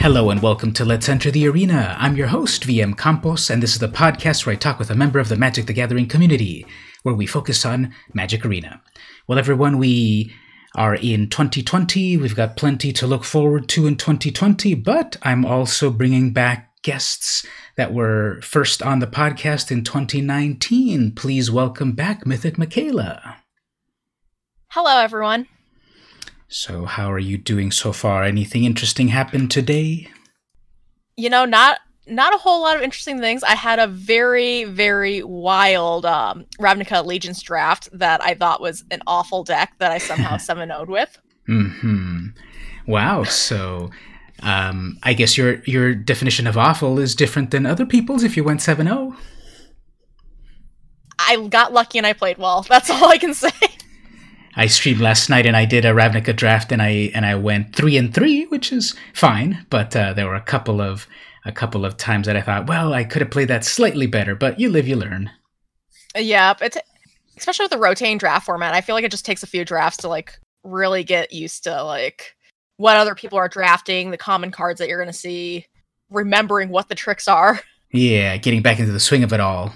Hello and welcome to Let's Enter the Arena. I'm your host, VM Campos, and this is the podcast where I talk with a member of the Magic the Gathering community, where we focus on Magic Arena. Well, everyone, we are in 2020. We've got plenty to look forward to in 2020, but I'm also bringing back guests that were first on the podcast in 2019. Please welcome back Mythic Mikaela. Hello, everyone. So, how are you doing so far? Anything interesting happened today? You know, not not a whole lot of interesting things. I had a very, very wild um, Ravnica Allegiance draft that I thought was an awful deck that I somehow 7 0'd with. Hmm. Wow. So, um, I guess your your definition of awful is different than other people's. If you went 7-0. I got lucky and I played well. That's all I can say. I streamed last night and I did a Ravnica draft and I and I went three and three, which is fine. But uh, there were a couple of a couple of times that I thought, well, I could have played that slightly better. But you live, you learn. Yeah, it's especially with the rotating draft format. I feel like it just takes a few drafts to like really get used to like what other people are drafting, the common cards that you're going to see, remembering what the tricks are. Yeah, getting back into the swing of it all.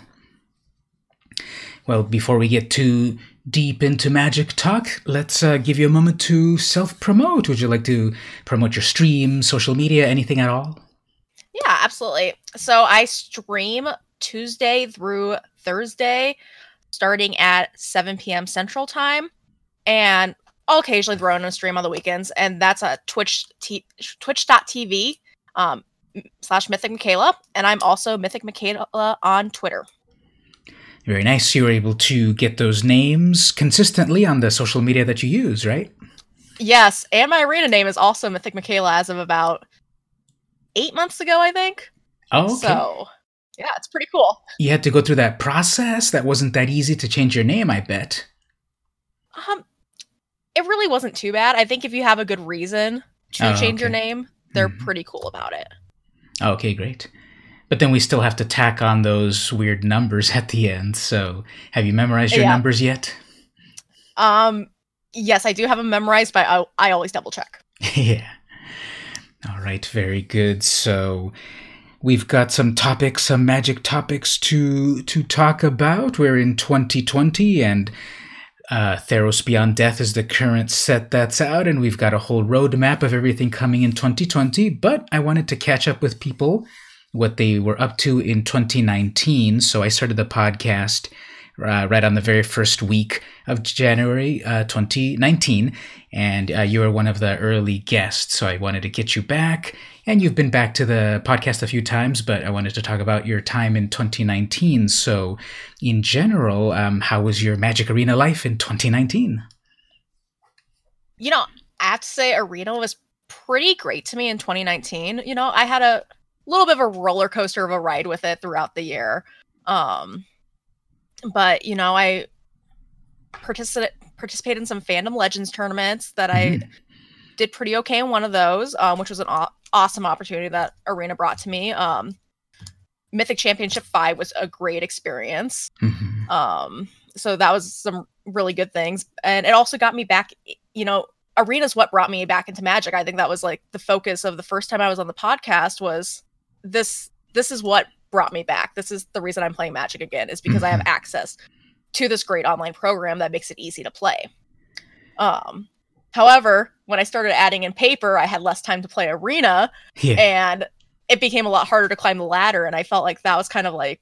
Well, before we get too deep into magic talk, let's uh, give you a moment to self promote. Would you like to promote your stream, social media, anything at all? Yeah, absolutely. So I stream Tuesday through Thursday, starting at 7 p.m. Central Time, and I'll occasionally throw in a stream on the weekends, and that's at Twitch t- Twitch.tv um, slash Mythic Mikaela, and I'm also Mythic Mikaela on Twitter. Very nice. You were able to get those names consistently on the social media that you use, right? Yes, and my arena name is also Mythic Mikaela as of about eight months ago, I think. Oh, okay. So, yeah, it's pretty cool. You had to go through that process. That wasn't that easy to change your name, I bet. Um, it really wasn't too bad. I think if you have a good reason to Oh, change your name, they're Mhm. pretty cool about it. Okay, great. But then we still have to tack on those weird numbers at the end. So, have you memorized your Yeah. numbers yet? Um, yes, I do have them memorized, but I, I always double check. yeah. All right, very good. So, we've got some topics, some magic topics to to talk about. We're in 2020 and uh, Theros Beyond Death is the current set that's out, and we've got a whole roadmap of everything coming in 2020. But I wanted to catch up with people what they were up to in 2019. So I started the podcast uh, right on the very first week of January uh, 2019, and uh, you were one of the early guests. So I wanted to get you back. And you've been back to the podcast a few times, but I wanted to talk about your time in 2019. So, in general, um, how was your Magic Arena life in 2019? You know, I have to say, Arena was pretty great to me in 2019. You know, I had a little bit of a roller coaster of a ride with it throughout the year. Um, but you know, I participated participated in some fandom legends tournaments that I Mhm. did pretty okay in one of those, um, which was an aw- awesome opportunity that Arena brought to me. Um, Mythic Championship Five was a great experience. Mhm. Um, so that was some really good things, and it also got me back. You know, Arena's what brought me back into Magic. I think that was like the focus of the first time I was on the podcast was this. This is what brought me back. This is the reason I'm playing Magic again is because I have access to this great online program that makes it easy to play. Um, however, when I started adding in paper, I had less time to play Arena, Yeah. and it became a lot harder to climb the ladder and i felt like that was kind of like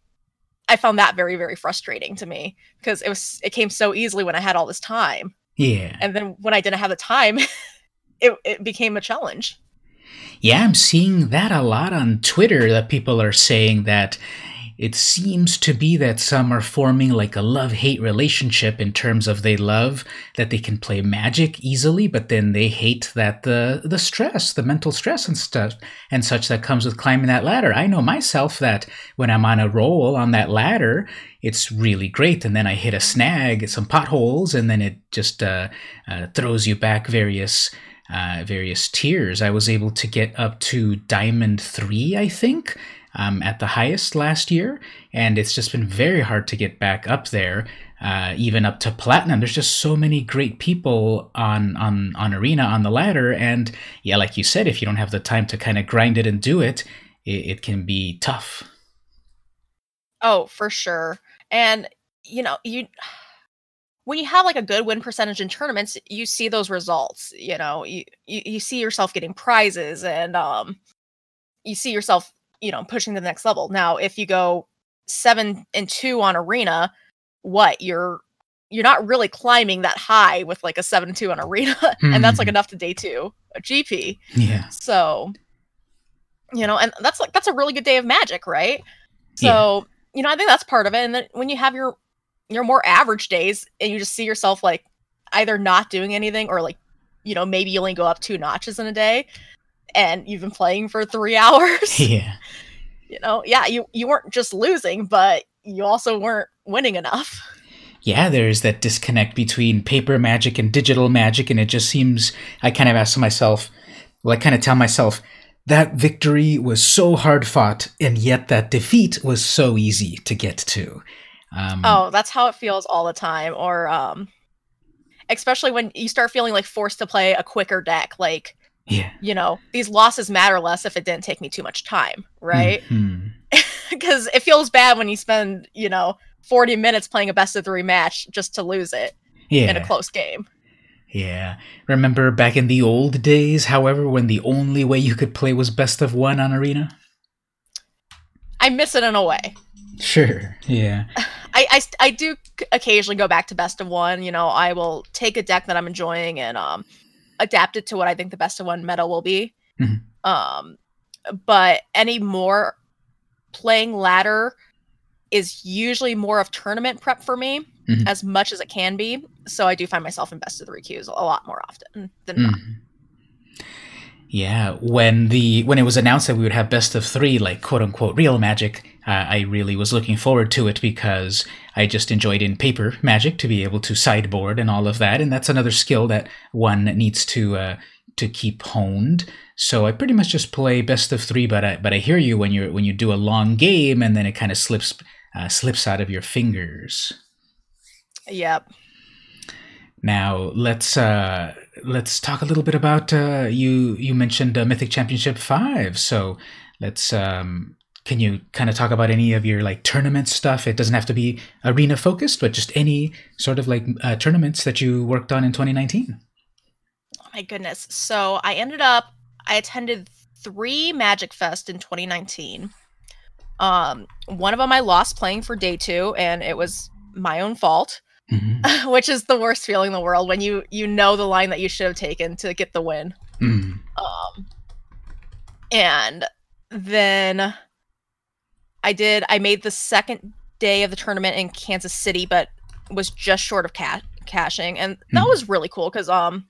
i found that very very frustrating to me because it was it came so easily when i had all this time yeah. and then when i didn't have the time it, it became a challenge Yeah, I'm seeing that a lot on Twitter that people are saying that it seems to be that some are forming like a love hate relationship in terms of they love that they can play magic easily, but then they hate that the the stress, the mental stress and stuff and such that comes with climbing that ladder. I know myself that when I'm on a roll on that ladder, it's really great, and then I hit a snag, some potholes, and then it just uh, uh, throws you back various uh, various tiers. I was able to get up to Diamond 3, I think, um, at the highest last year, and it's just been very hard to get back up there uh, even up to platinum. There's just so many great people on on on arena on the ladder, and yeah, like you said, if you don't have the time to kind of grind it and do it, it, it can be tough. Oh, for sure. And you know, you when you have like a good win percentage in tournaments, you see those results. You know, you you, you see yourself getting prizes and um you see yourself, you know, pushing to the next level. Now, if you go seven and two on arena, what you're you're not really climbing that high with like a seven and two on arena, and that's like Hmm. enough to day two a GP. Yeah. So, you know, and that's like that's a really good day of magic, right? So, Yeah. you know, I think that's part of it. And then when you have your your more average days and you just see yourself like either not doing anything or like, you know, maybe you only go up two notches in a day and you've been playing for three hours. Yeah. you know, yeah, you you weren't just losing, but you also weren't winning enough. yeah, there's that disconnect between paper magic and digital magic, and it just seems I kind of ask myself, well, I kind of tell myself that victory was so hard fought, and yet that defeat was so easy to get to. Um, Oh, that's how it feels all the time. Or um especially when you start feeling like forced to play a quicker deck, like yeah, you know, these losses matter less if it didn't take me too much time, right? Because it feels bad when you spend, you know, 40 minutes playing a best of three match just to lose it Yeah, in a close game. yeah. Remember back in the old days, however, when the only way you could play was best of one on Arena? I miss it in a way. Sure. Yeah. I, I, I do occasionally go back to best of one. You know, I will take a deck that I'm enjoying and um, adapt it to what I think the best of one meta will be. Mhm. Um, but any more playing ladder is usually more of tournament prep for me, Mhm. as much as it can be. So I do find myself in best of three queues a lot more often than not. Yeah, when the when it was announced that we would have best of three, like quote unquote real magic, uh, I really was looking forward to it because I just enjoyed in paper magic to be able to sideboard and all of that, and that's another skill that one needs to uh, to keep honed. So I pretty much just play best of three, but I but I hear you when you when you do a long game and then it kind of slips uh, slips out of your fingers. Yep. Now let's uh, let's talk a little bit about uh, you. You mentioned uh, Mythic Championship Five, so let's. Um, can you kind of talk about any of your like tournament stuff? It doesn't have to be arena focused, but just any sort of like uh, tournaments that you worked on in 2019. Oh my goodness. So I ended up I attended three Magic Fest in 2019. Um, one of them I lost playing for day two, and it was my own fault, Mhm. which is the worst feeling in the world when you you know the line that you should have taken to get the win. Mm. Um, and then I did. I made the second day of the tournament in Kansas City, but was just short of ca- cashing, and that Mhm. was really cool because um,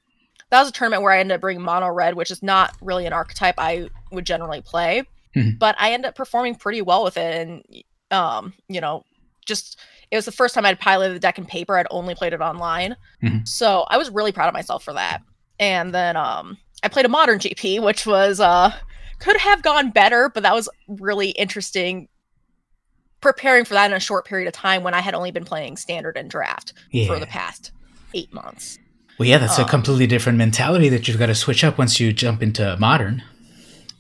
that was a tournament where I ended up bringing mono red, which is not really an archetype I would generally play, Mhm. but I ended up performing pretty well with it, and um, you know, just it was the first time I'd piloted the deck in paper. I'd only played it online, Mhm. so I was really proud of myself for that. And then um, I played a modern GP, which was uh could have gone better, but that was really interesting. Preparing for that in a short period of time when I had only been playing standard and draft Yeah. for the past eight months. Well, yeah, that's a um, completely different mentality that you've got to switch up once you jump into modern.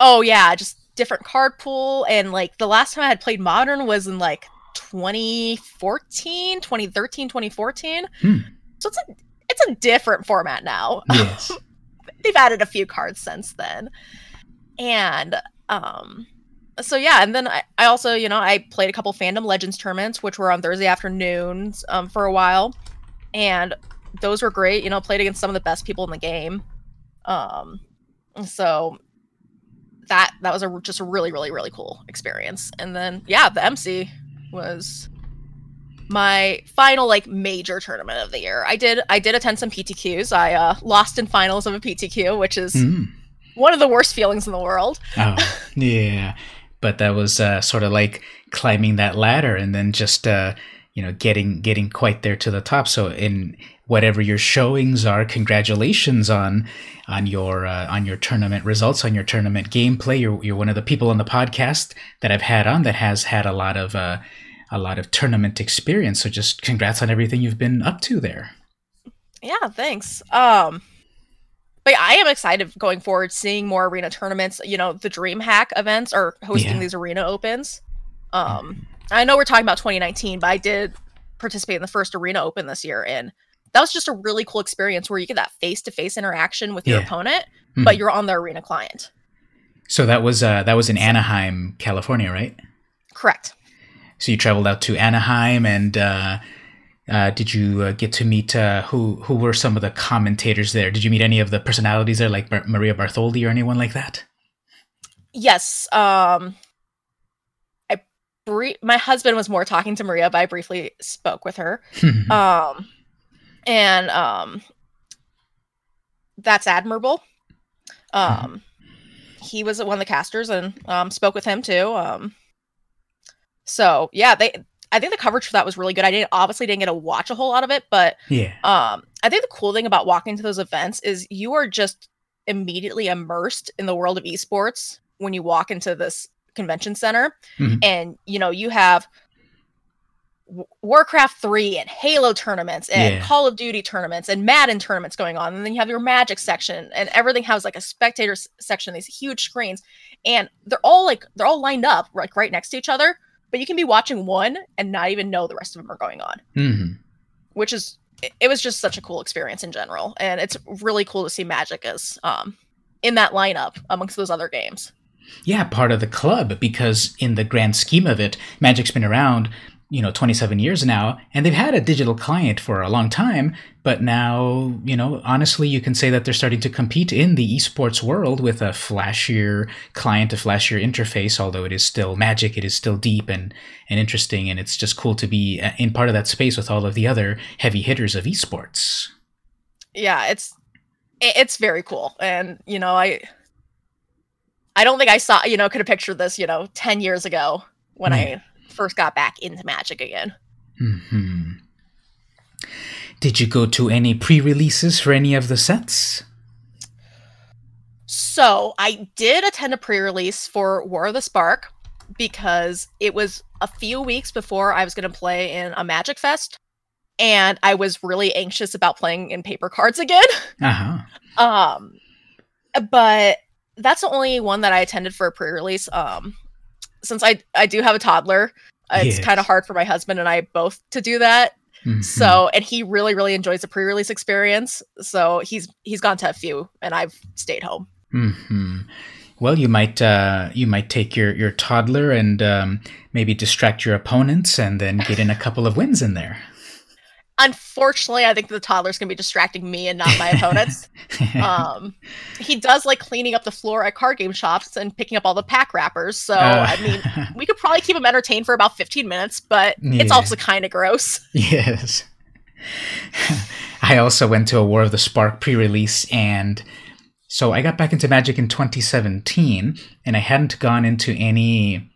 Oh yeah, just different card pool and like the last time I had played modern was in like 2014, 2013, 2014. Hmm. So it's a it's a different format now. Yes. they've added a few cards since then and um so yeah and then I, I also you know i played a couple fandom legends tournaments which were on thursday afternoons um, for a while and those were great you know played against some of the best people in the game um so that that was a just a really really really cool experience and then yeah the mc was my final like major tournament of the year i did i did attend some ptqs i uh lost in finals of a ptq which is Mm. one of the worst feelings in the world Oh, yeah. But that was uh, sort of like climbing that ladder and then just uh, you know getting getting quite there to the top. So in whatever your showings are, congratulations on on your uh, on your tournament results, on your tournament gameplay. You're you're one of the people on the podcast that I've had on that has had a lot of uh, a lot of tournament experience. So just congrats on everything you've been up to there. Yeah, thanks. Um, but I am excited going forward, seeing more arena tournaments. You know, the DreamHack events are hosting Yeah. these arena opens. Um, I know we're talking about 2019, but I did participate in the first arena open this year, and that was just a really cool experience where you get that face-to-face interaction with your Yeah. opponent, Mhm. but you're on the arena client. So that was uh, that was in Anaheim, California, right? Correct. So you traveled out to Anaheim, and uh, uh, did you uh, get to meet uh, who who were some of the commentators there? Did you meet any of the personalities there, like Bar- Maria Bartholdi or anyone like that? Yes. Um, I brie- my husband was more talking to Maria, but I briefly spoke with her. um and um that's admirable. Um he was one of the casters and um spoke with him too. Um so yeah they i think the coverage for that was really good. I didn't obviously didn't get to watch a whole lot of it but yeah, um i think the cool thing about walking to those events is you are just immediately immersed in the world of esports when you walk into this convention center Mhm. and you know you have Warcraft 3 and Halo tournaments and Yeah. Call of Duty tournaments and Madden tournaments going on. And then you have your Magic section and everything has like a spectator section, these huge screens. And they're all like, they're all lined up like right next to each other. But you can be watching one and not even know the rest of them are going on, hmm which is, it- it was just such a cool experience in general. And it's really cool to see Magic as um, in that lineup amongst those other games. Yeah, part of the club because in the grand scheme of it, Magic's been around, you know, 27 years now, and they've had a digital client for a long time. But now, you know, honestly, you can say that they're starting to compete in the esports world with a flashier client, a flashier interface. Although it is still Magic, it is still deep and and interesting, and it's just cool to be uh, in part of that space with all of the other heavy hitters of esports. yeah it's it's very cool and you know i i don't think i saw you know could have pictured this you know 10 years ago when Yeah. i first got back into magic again Hmm. Did you go to any pre-releases for any of the sets? so i did attend a pre-release for war of the spark because it was a few weeks before i was going to play in a magic fest and i was really anxious about playing in paper cards again Uh huh. Um, but that's the only one that I attended for a pre-release. Um, since I I do have a toddler, uh, it's Yes. kind of hard for my husband and I both to do that. Mhm. So, and he really really enjoys the pre-release experience. So he's he's gone to a few, and I've stayed home. hmm Well, you might uh, you might take your your toddler and um, maybe distract your opponents, and then get in a couple of wins in there. Unfortunately, I think the toddler's gonna be distracting me and not my opponents. um, he does like cleaning up the floor at card game shops and picking up all the pack wrappers. So Uh, I mean, we could probably keep him entertained for about 15 minutes, but it's also kind of gross. yes. I also went to a War of the Spark pre-release, and so I got back into Magic in 2017, and I hadn't gone into any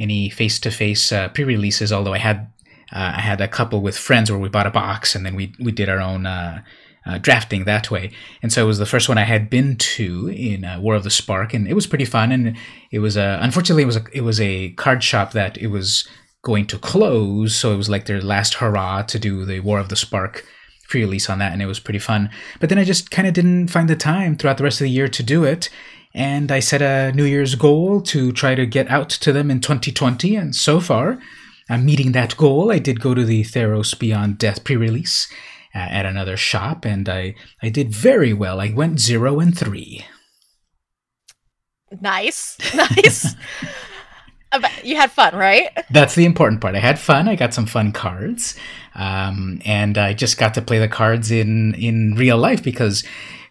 any face-to-face uh, pre-releases. Although I had uh, I had a couple with friends where we bought a box, and then we we did our own. Uh, uh, drafting that way, and so it was the first one I had been to in uh, War of the Spark, and it was pretty fun. And it was a unfortunately it was a, it was a card shop that it was going to close, so it was like their last hurrah to do the War of the Spark pre-release on that, and it was pretty fun. But then I just kind of didn't find the time throughout the rest of the year to do it, and I set a New Year's goal to try to get out to them in 2020, and so far, I'm meeting that goal. I did go to the Theros Beyond Death pre-release uh, at another shop, and I I did very well. I went zero and three. Nice, nice. You had fun, right? That's the important part. I had fun. I got some fun cards, um, and I just got to play the cards in in real life because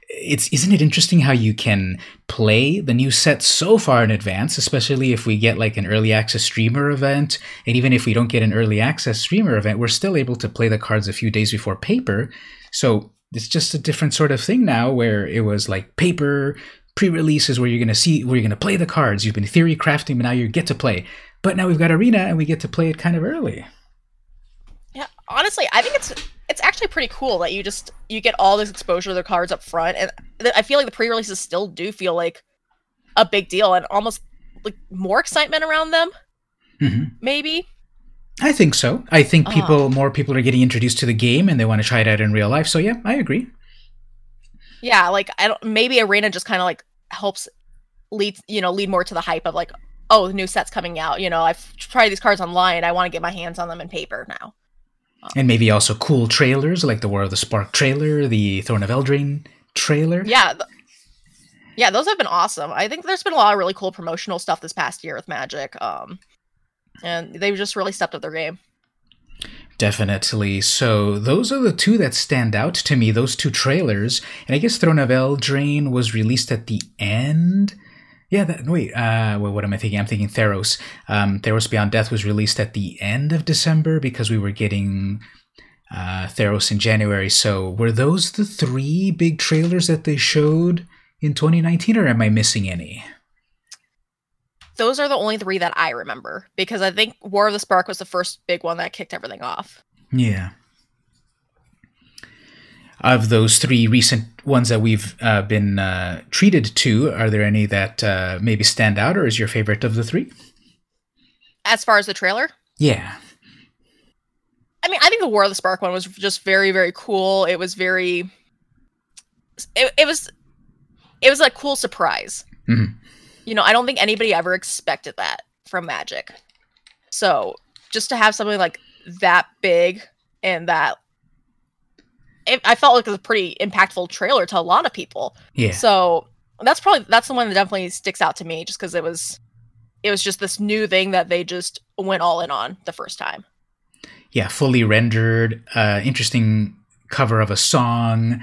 it's isn't it interesting how you can play the new set so far in advance, especially if we get like an early access streamer event, and even if we don't get an early access streamer event, we're still able to play the cards a few days before paper. So it's just a different sort of thing now, where it was like paper pre-release is where you're going to see where you're going to play the cards. You've been theory crafting, but now you get to play. But now we've got arena, and we get to play it kind of early. Honestly, I think it's it's actually pretty cool that you just you get all this exposure to the cards up front, and th- I feel like the pre-releases still do feel like a big deal and almost like more excitement around them, hmm maybe. I think so. I think Uh. people, more people are getting introduced to the game and they want to try it out in real life. So yeah, I agree. Yeah, like I don't maybe arena just kind of like helps lead you know lead more to the hype of like oh the new set's coming out. You know I've tried these cards online. I want to get my hands on them in paper now. And maybe also cool trailers like the War of the Spark trailer, the Throne of Eldraine trailer. Yeah. th- yeah, those have been awesome. I think there's been a lot of really cool promotional stuff this past year with Magic. Um, and they've just really stepped up their game. Definitely. So those are the two that stand out to me, those two trailers. And I guess Throne of Eldraine was released at the end. Yeah, that, wait, uh, well, what am I thinking? I'm thinking Theros. Um, Theros Beyond Death was released at the end of December because we were getting uh, Theros in January. So were those the three big trailers that they showed in 2019, or am I missing any? Those are the only three that I remember because I think War of the Spark was the first big one that kicked everything off. Yeah. Of those three recent ones that we've uh, been uh, treated to, are there any that uh, maybe stand out, or is your favorite of the three? As far as the trailer, Yeah. I mean, I think the War of the Spark one was just very, very cool. It was very, it, it was, it was a cool surprise. Mhm. You know, I don't think anybody ever expected that from Magic. So just to have something like that big and that, it, I felt like it was a pretty impactful trailer to a lot of people. Yeah. So that's probably that's the one that definitely sticks out to me, just because it was, it was just this new thing that they just went all in on the first time. yeah, fully rendered, uh, interesting cover of a song,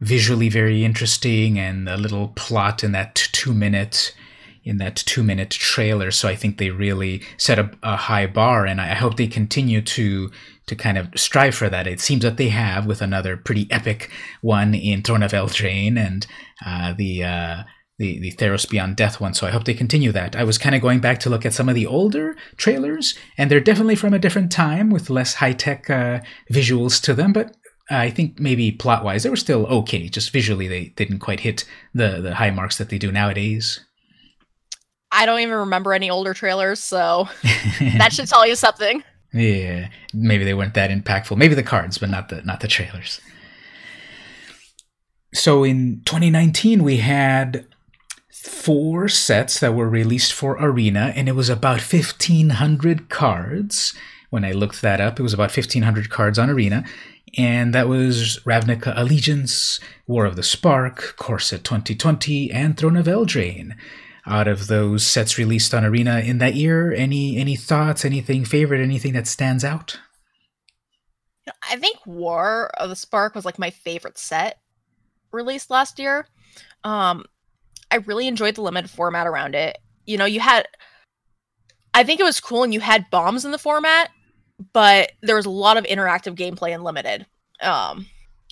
visually very interesting, and a little plot in that two minute in that two minute trailer. So I think they really set a, a high bar, and I hope they continue to to kind of strive for that. It seems that they have with another pretty epic one in Throne of Eldraine and uh, the. Uh, the, the Theros Beyond Death one, so I hope they continue that. I was kind of going back to look at some of the older trailers, and they're definitely from a different time with less high tech uh, visuals to them, but I think maybe plot wise, they were still okay. Just visually, they didn't quite hit the, the high marks that they do nowadays. I don't even remember any older trailers, so that should tell you something. Yeah, maybe they weren't that impactful. Maybe the cards, but not the not the trailers. So in 2019, we had four sets that were released for Arena, and it was about 1,500 cards. When I looked that up, it was about 1,500 cards on Arena. And that was Ravnica Allegiance, War of the Spark, Core Set 2020, and Throne of Eldraine. Out of those sets released on Arena in that year, any any thoughts, anything favorite, anything that stands out? I think War of the Spark was like my favorite set released last year. Um, I really enjoyed the limited format around it. You know, you had, I think it was cool, and you had bombs in the format, but there was a lot of interactive gameplay in limited, um,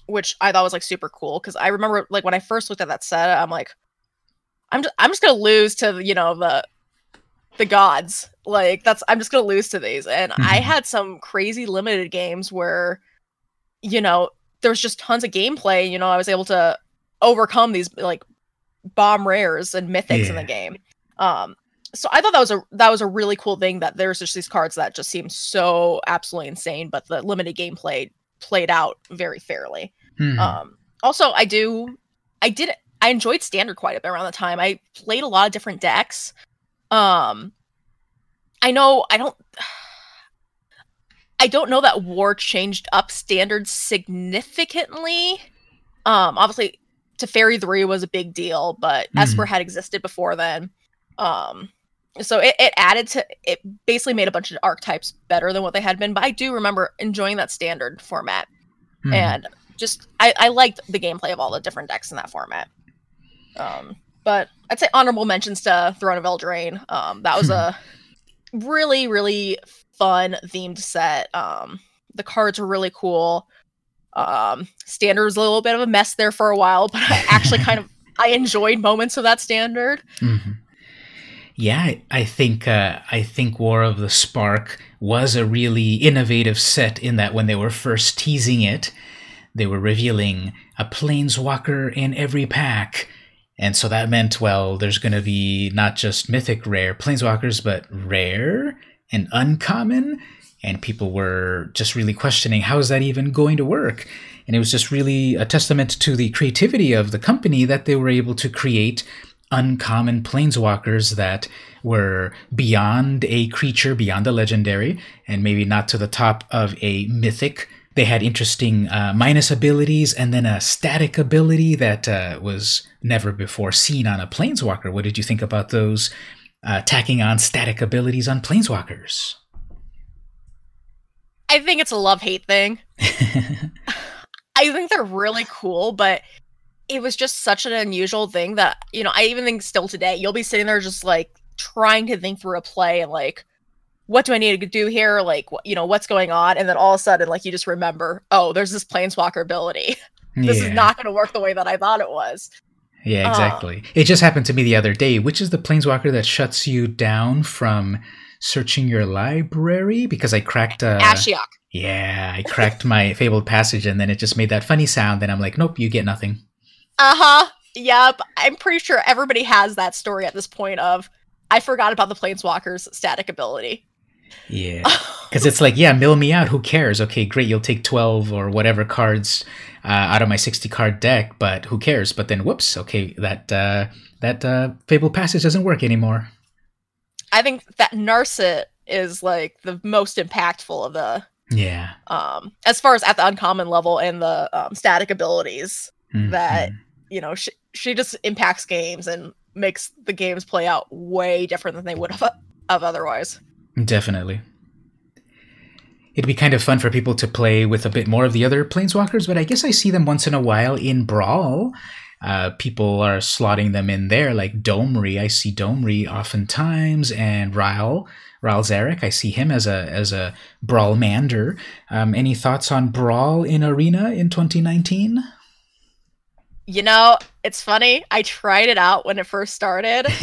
which I thought was like super cool. Because I remember, like when I first looked at that set, I'm like, I'm just, I'm just gonna lose to you know the the gods. Like that's I'm just gonna lose to these. And I Mhm. had some crazy limited games where, you know, there's just tons of gameplay. You know, I was able to overcome these like bomb rares and mythics in the game. Um, so I thought that was a that was a really cool thing that there's just these cards that just seem so absolutely insane, but the limited gameplay played out very fairly. Hmm. Um, also, I do, I did, I enjoyed standard quite a bit around the time. I played a lot of different decks. Um, I know I don't, I don't know that war changed up standard significantly. Um, obviously, Teferi three was a big deal, but Mhm. Esper had existed before then. Um, so it, it added to it basically made a bunch of archetypes better than what they had been but i do remember enjoying that standard format Hmm. and just I, I liked the gameplay of all the different decks in that format. Um, but I'd say honorable mentions to Throne of Eldraine. Um, that was a really really fun themed set. Um, the cards were really cool. Um, standard was a little bit of a mess there for a while, but I actually kind of I enjoyed moments of that standard. Mhm. Yeah, I- I think uh, I think War of the Spark was a really innovative set in that when they were first teasing it, they were revealing a planeswalker in every pack. And so that meant, well, there's going to be not just mythic rare planeswalkers, but rare and uncommon. and people were just really questioning how is that even going to work and it was just really a testament to the creativity of the company that they were able to create uncommon planeswalkers that were beyond a creature, beyond a legendary, and maybe not to the top of a mythic. They had interesting uh, minus abilities and then a static ability that uh, was never before seen on a planeswalker. What did you think about those uh, tacking on static abilities on planeswalkers? I think it's a love hate thing. I think they're really cool, but it was just such an unusual thing that, you know, I even think still today, you'll be sitting there just like trying to think through a play and like, what do I need to do here? Like, you know, what's going on? And then all of a sudden, like, you just remember, oh, there's this planeswalker ability. this yeah. is not going to work the way that I thought it was. Yeah, exactly. Uh, it just happened to me the other day. Which is the planeswalker that shuts you down from searching your library? Because I cracked a. Ashiok. Yeah, I cracked my fabled passage and then it just made that funny sound. And I'm like, nope, you get nothing. Uh huh. Yep. I'm pretty sure everybody has that story at this point of I forgot about the Planeswalker's static ability. Yeah. Because it's like, yeah, mill me out. Who cares? Okay, great. You'll take 12 or whatever cards uh, out of my 60 card deck, but who cares? But then, whoops, okay, that uh, that uh, Fabled Passage doesn't work anymore. I think that Narset is like the most impactful of the yeah. Um, as far as at the uncommon level and the um, static abilities mm-hmm. that you know she she just impacts games and makes the games play out way different than they would have, have otherwise. Definitely. It'd be kind of fun for people to play with a bit more of the other planeswalkers, but I guess I see them once in a while in Brawl. Uh, people are slotting them in there, like Domri. I see Domri oftentimes, and Ral, Ral Zarek. I see him as a as a Brawl Mander. Um, any thoughts on Brawl in Arena in 2019? You know, it's funny. I tried it out when it first started.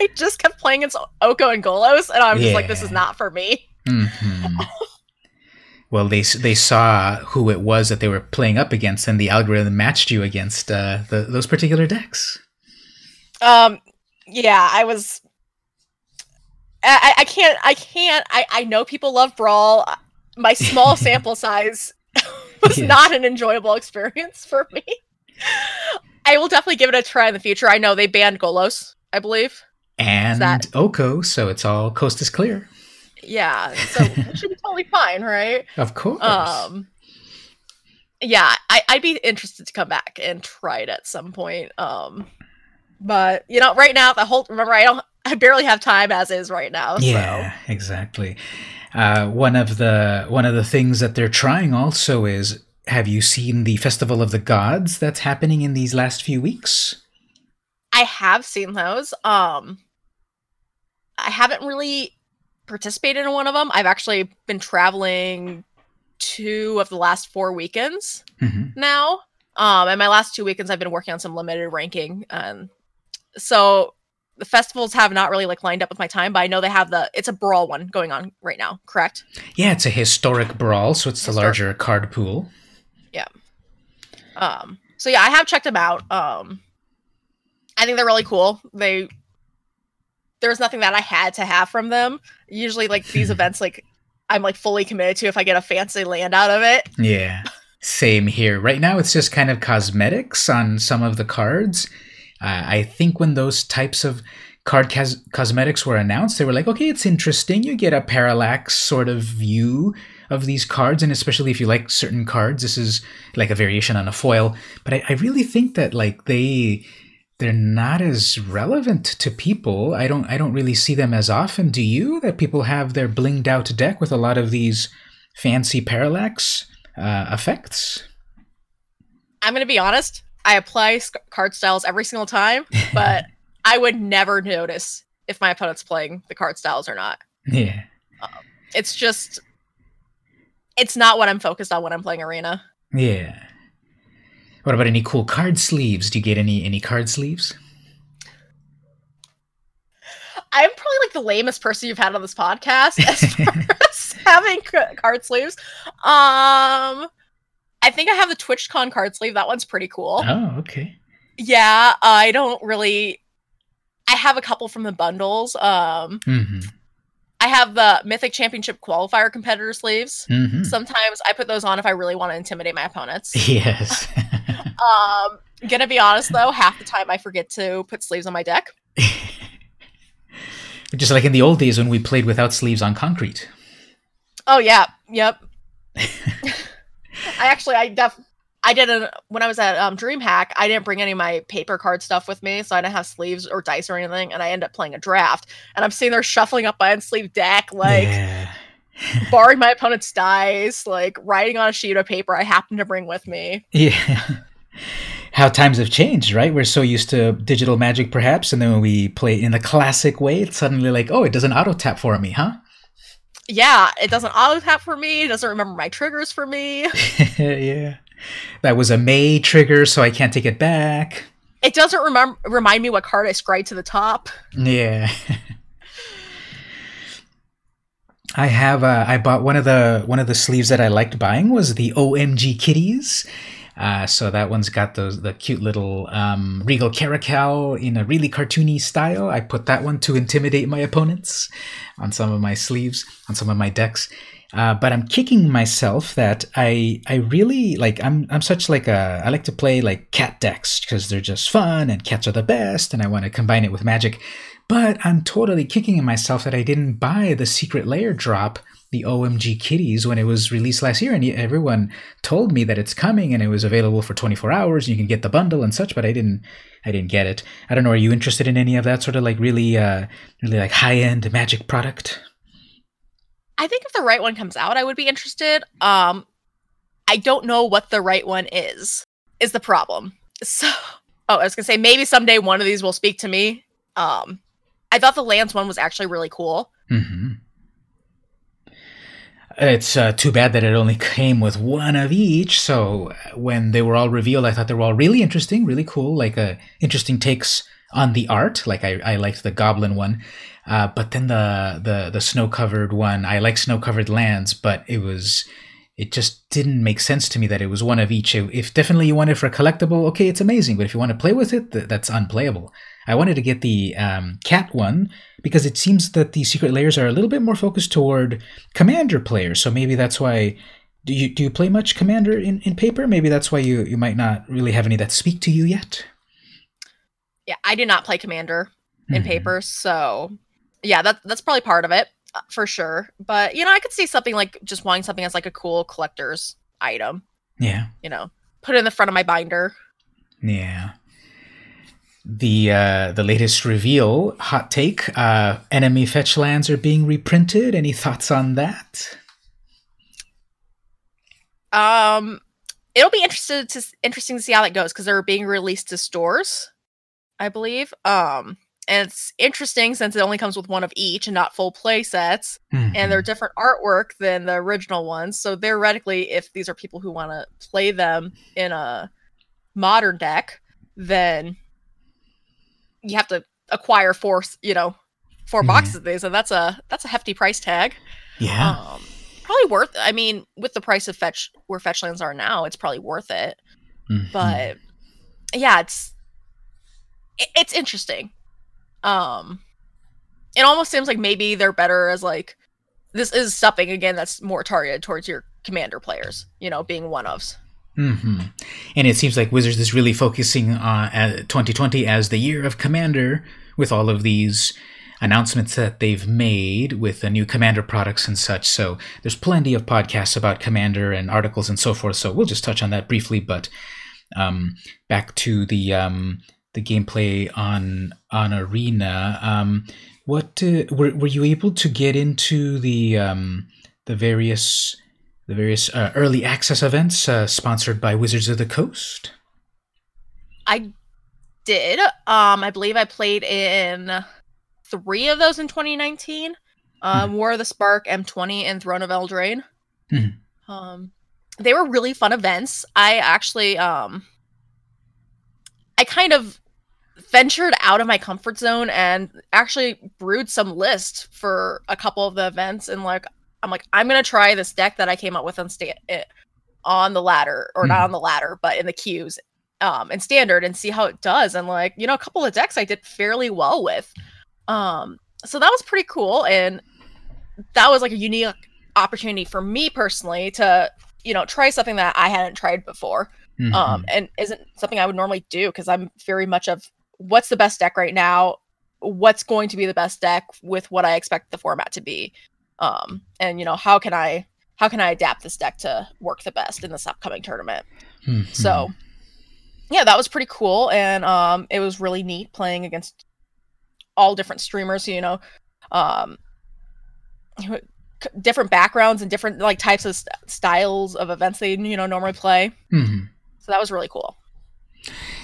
I just kept playing against Oko and Golos, and I'm just like, this is not for me. Mm-hmm. well, they they saw who it was that they were playing up against, and the algorithm matched you against uh, the, those particular decks. Um, yeah, I was. I, I can't. I can't. I, I know people love Brawl. My small sample size was not an enjoyable experience for me. I will definitely give it a try in the future. I know they banned Golos, I believe. And that... Oko, so it's all coast is clear. Yeah, so it should be totally fine, right? Of course. Um, yeah, I, I'd be interested to come back and try it at some point. Um, but you know, right now the whole remember I don't I barely have time as is right now. Yeah, so. exactly. Uh, one of the one of the things that they're trying also is have you seen the Festival of the Gods that's happening in these last few weeks? I have seen those. Um I haven't really participated in one of them. I've actually been traveling two of the last four weekends mm-hmm. now. Um and my last two weekends I've been working on some limited ranking. and so the festivals have not really like lined up with my time, but I know they have the it's a brawl one going on right now, correct? Yeah, it's a historic brawl, so it's historic. the larger card pool. Yeah. Um so yeah, I have checked them out. Um I think they're really cool. They there's nothing that I had to have from them. Usually like these events like I'm like fully committed to if I get a fancy land out of it. Yeah. Same here. Right now it's just kind of cosmetics on some of the cards uh, I think when those types of card cos- cosmetics were announced, they were like, okay, it's interesting. You get a parallax sort of view of these cards, and especially if you like certain cards, this is like a variation on a foil. But I, I really think that like they they're not as relevant to people. I don't I don't really see them as often. Do you? That people have their blinged out deck with a lot of these fancy parallax uh, effects. I'm gonna be honest. I apply sc- card styles every single time, but I would never notice if my opponent's playing the card styles or not. Yeah. Um, it's just, it's not what I'm focused on when I'm playing Arena. Yeah. What about any cool card sleeves? Do you get any any card sleeves? I'm probably like the lamest person you've had on this podcast as far as having card sleeves. Um, I think I have the TwitchCon card sleeve. That one's pretty cool. Oh, okay. Yeah, I don't really. I have a couple from the bundles. Um, mm-hmm. I have the Mythic Championship qualifier competitor sleeves. Mhm. Sometimes I put those on if I really want to intimidate my opponents. Yes. Um, gonna be honest though, half the time I forget to put sleeves on my deck. Just like in the old days when we played without sleeves on concrete. Oh yeah, yep. I actually I def I didn't when I was at um, DreamHack. I didn't bring any of my paper card stuff with me, so I didn't have sleeves or dice or anything. And I end up playing a draft, and I'm sitting there shuffling up my unsleeved deck, like yeah. borrowing my opponent's dice, like writing on a sheet of paper I happen to bring with me. Yeah. How times have changed, right? We're so used to digital magic, perhaps, and then when we play in the classic way, it's suddenly like, oh, it doesn't auto tap for me, huh? Yeah, it doesn't auto tap for me. It doesn't remember my triggers for me. yeah. That was a May trigger, so I can't take it back. It doesn't remember remind me what card I scried to the top. Yeah. I have uh, I bought one of the one of the sleeves that I liked buying was the OMG kitties. Uh, so that one's got those the cute little um, regal caracal in a really cartoony style. I put that one to intimidate my opponents on some of my sleeves on some of my decks. Uh, but I'm kicking myself that I I really like I'm I'm such like a I like to play like cat decks because they're just fun and cats are the best and I want to combine it with magic. But I'm totally kicking myself that I didn't buy the Secret Lair drop, the OMG kitties, when it was released last year, and everyone told me that it's coming and it was available for 24 hours. And you can get the bundle and such, but I didn't. I didn't get it. I don't know. Are you interested in any of that sort of like really, uh, really like high end magic product? I think if the right one comes out, I would be interested. Um, I don't know what the right one is. Is the problem? So, oh, I was gonna say maybe someday one of these will speak to me. Um, I thought the Lance one was actually really cool. Mm-hmm. It's uh, too bad that it only came with one of each. So when they were all revealed, I thought they were all really interesting, really cool, like uh, interesting takes on the art. Like I, I liked the Goblin one, uh, but then the the the snow covered one. I like snow covered lands, but it was it just didn't make sense to me that it was one of each. If definitely you want it for a collectible, okay, it's amazing. But if you want to play with it, th- that's unplayable. I wanted to get the um, cat one because it seems that the Secret Lairs are a little bit more focused toward commander players. So maybe that's why. Do you do you play much commander in, in paper? Maybe that's why you, you might not really have any that speak to you yet. Yeah, I do not play commander in Mhm. paper, so yeah, that that's probably part of it uh, for sure. But you know, I could see something like just wanting something as like a cool collector's item. Yeah. You know, put it in the front of my binder. Yeah. The uh, the latest reveal, hot take, uh, enemy fetch lands are being reprinted. Any thoughts on that? Um, it'll be interested to interesting to see how that goes because they're being released to stores, I believe. Um, and it's interesting since it only comes with one of each and not full play sets, and Mm-hmm. they're different artwork than the original ones. So theoretically, if these are people who want to play them in a modern deck, then you have to acquire four, you know, four Yeah. boxes of these, and that's a that's a hefty price tag. yeah. Um, probably worth. I mean, with the price of fetch where fetch lands are now, it's probably worth it. Mhm. But yeah, it's it, it's interesting. Um, it almost seems like maybe they're better as like this is something again that's more targeted towards your commander players. You know, being one ofs. Hmm And it seems like Wizards is really focusing on uh, 2020 as the year of Commander with all of these announcements that they've made with the new Commander products and such. So there's plenty of podcasts about Commander and articles and so forth. So we'll just touch on that briefly. But um, back to the um, the gameplay on on Arena. Um, what uh, were were you able to get into the um, the various the various uh, early access events uh, sponsored by Wizards of the Coast? I did. Um, I believe I played in three of those in 2019. Um, War of the Spark, M20, and Throne of Eldraine. Mhm. Um, they were really fun events. I actually, um, I kind of ventured out of my comfort zone and actually brewed some lists for a couple of the events. And like, I'm like, I'm gonna try this deck that I came up with on sta- eh, on the ladder, or not Mhm. on the ladder, but in the queues um and standard and see how it does and like you know a couple of decks i did fairly well with um so that was pretty cool and that was like a unique opportunity for me personally to you know try something that I hadn't tried before. Mhm. um and isn't something i would normally do because i'm very much of what's the best deck right now what's going to be the best deck with what i expect the format to be um and you know how can i how can i adapt this deck to work the best in this upcoming tournament Mhm. so yeah that was pretty cool and um it was really neat playing against all different streamers you know um different backgrounds and different like types of st- styles of events they you know normally play Mhm. so that was really cool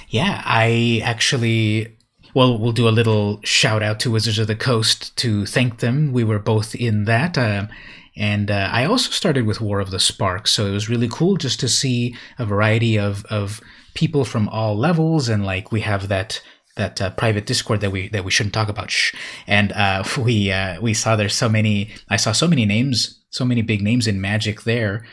Yeah, I actually. Well, we'll do a little shout out to Wizards of the Coast to thank them. We were both in that. Um, and uh, I also started with War of the Spark, so it was really cool just to see a variety of, of people from all levels. And like we have that that uh, private Discord that we that we shouldn't talk about. Shh. And uh, we uh, we saw there's so many. I saw so many names, so many big names in Magic there,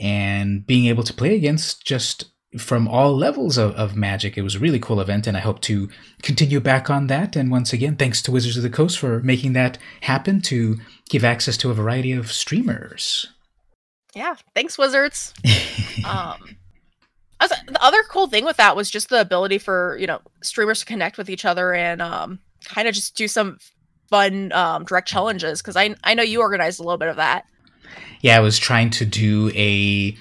and being able to play against just from all levels of, of magic. It was a really cool event, and I hope to continue back on that. And once again, thanks to Wizards of the Coast for making that happen to give access to a variety of streamers. yeah thanks wizards um was, the other cool thing with that was just the ability for you know streamers to connect with each other and um kind of just do some fun um direct challenges because i i know you organized a little bit of that yeah, I was trying to do a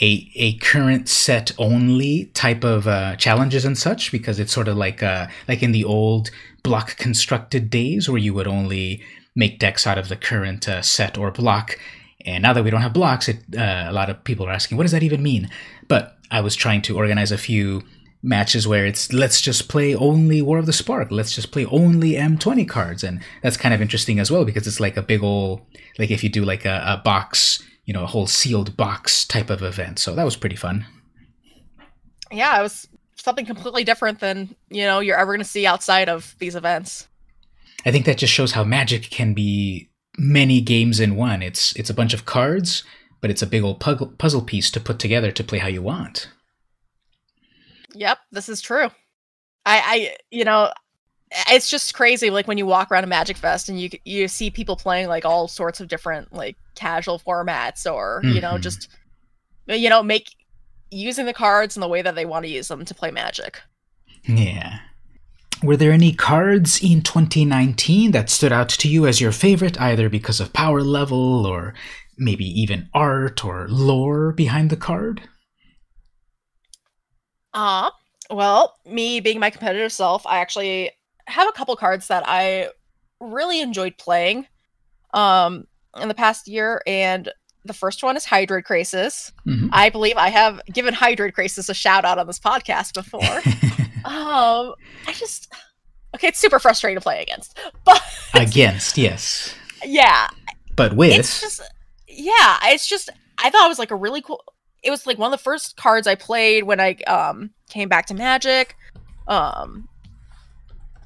a a current set only type of uh, challenges and such because it's sort of like uh, like in the old block constructed days where you would only make decks out of the current uh, set or block. And now that we don't have blocks, it, uh, a lot of people are asking, what does that even mean? But I was trying to organize a few matches where it's let's just play only War of the Spark, let's just play only M20 cards, and that's kind of interesting as well because it's like a big old like if you do like a, a box, you know, a whole sealed box type of event. So that was pretty fun. yeah it was something completely different than you know you're ever going to see outside of these events I think that just shows how Magic can be many games in one. It's it's a bunch of cards, but it's a big old puzzle piece to put together to play how you want. Yep, this is true. I, I, you know, it's just crazy. Like when you walk around a Magic Fest and you you see people playing like all sorts of different like casual formats, or you know, Mhm. just you know, make using the cards in the way that they want to use them to play Magic. Yeah. Were there any cards in 2019 that stood out to you as your favorite, either because of power level or maybe even art or lore behind the card? Uh, well, me being my competitive self, I actually have a couple cards that I really enjoyed playing um in the past year and the first one is Hydroid Krasis. Mhm. I believe I have given Hydroid Krasis a shout out on this podcast before. um I just Okay, it's super frustrating to play against. But Against, yes. yeah, But with. it's just yeah it's just i thought it was like a really cool it was like one of the first cards i played when i um came back to magic um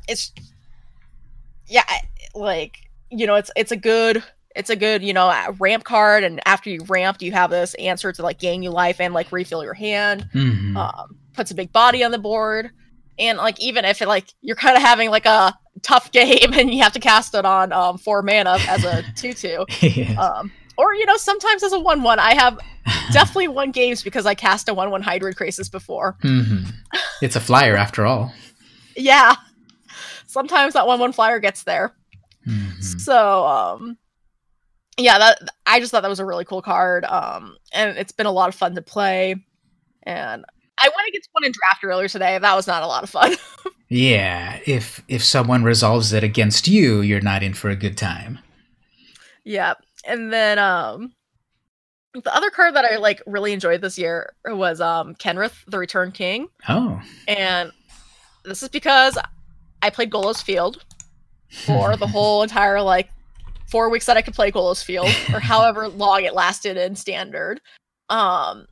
it's yeah like you know it's it's a good it's a good you know ramp card and after you ramped you have this answer to like gain you life and like refill your hand Mhm. um puts a big body on the board and like even if it like you're kind of having like a tough game and you have to cast it on um four mana as a two two Yes. um, or you know, sometimes as a one-one, I have definitely won games because I cast a one-one Hydroid Krasis before. Mhm. It's a flyer after all. Yeah, sometimes that one-one flyer gets there. Mhm. So, um, yeah, that I just thought that was a really cool card. Um, and it's been a lot of fun to play. And I went against one in draft earlier today. That was not a lot of fun. Yeah, if if someone resolves it against you, you're not in for a good time. yeah, and then um. The other card that I like really enjoyed this year was um Kenrith, the Returned King. Oh. And this is because I played Golos Field for the whole entire like four weeks that I could play Golos Field, or however long it lasted in standard. Um,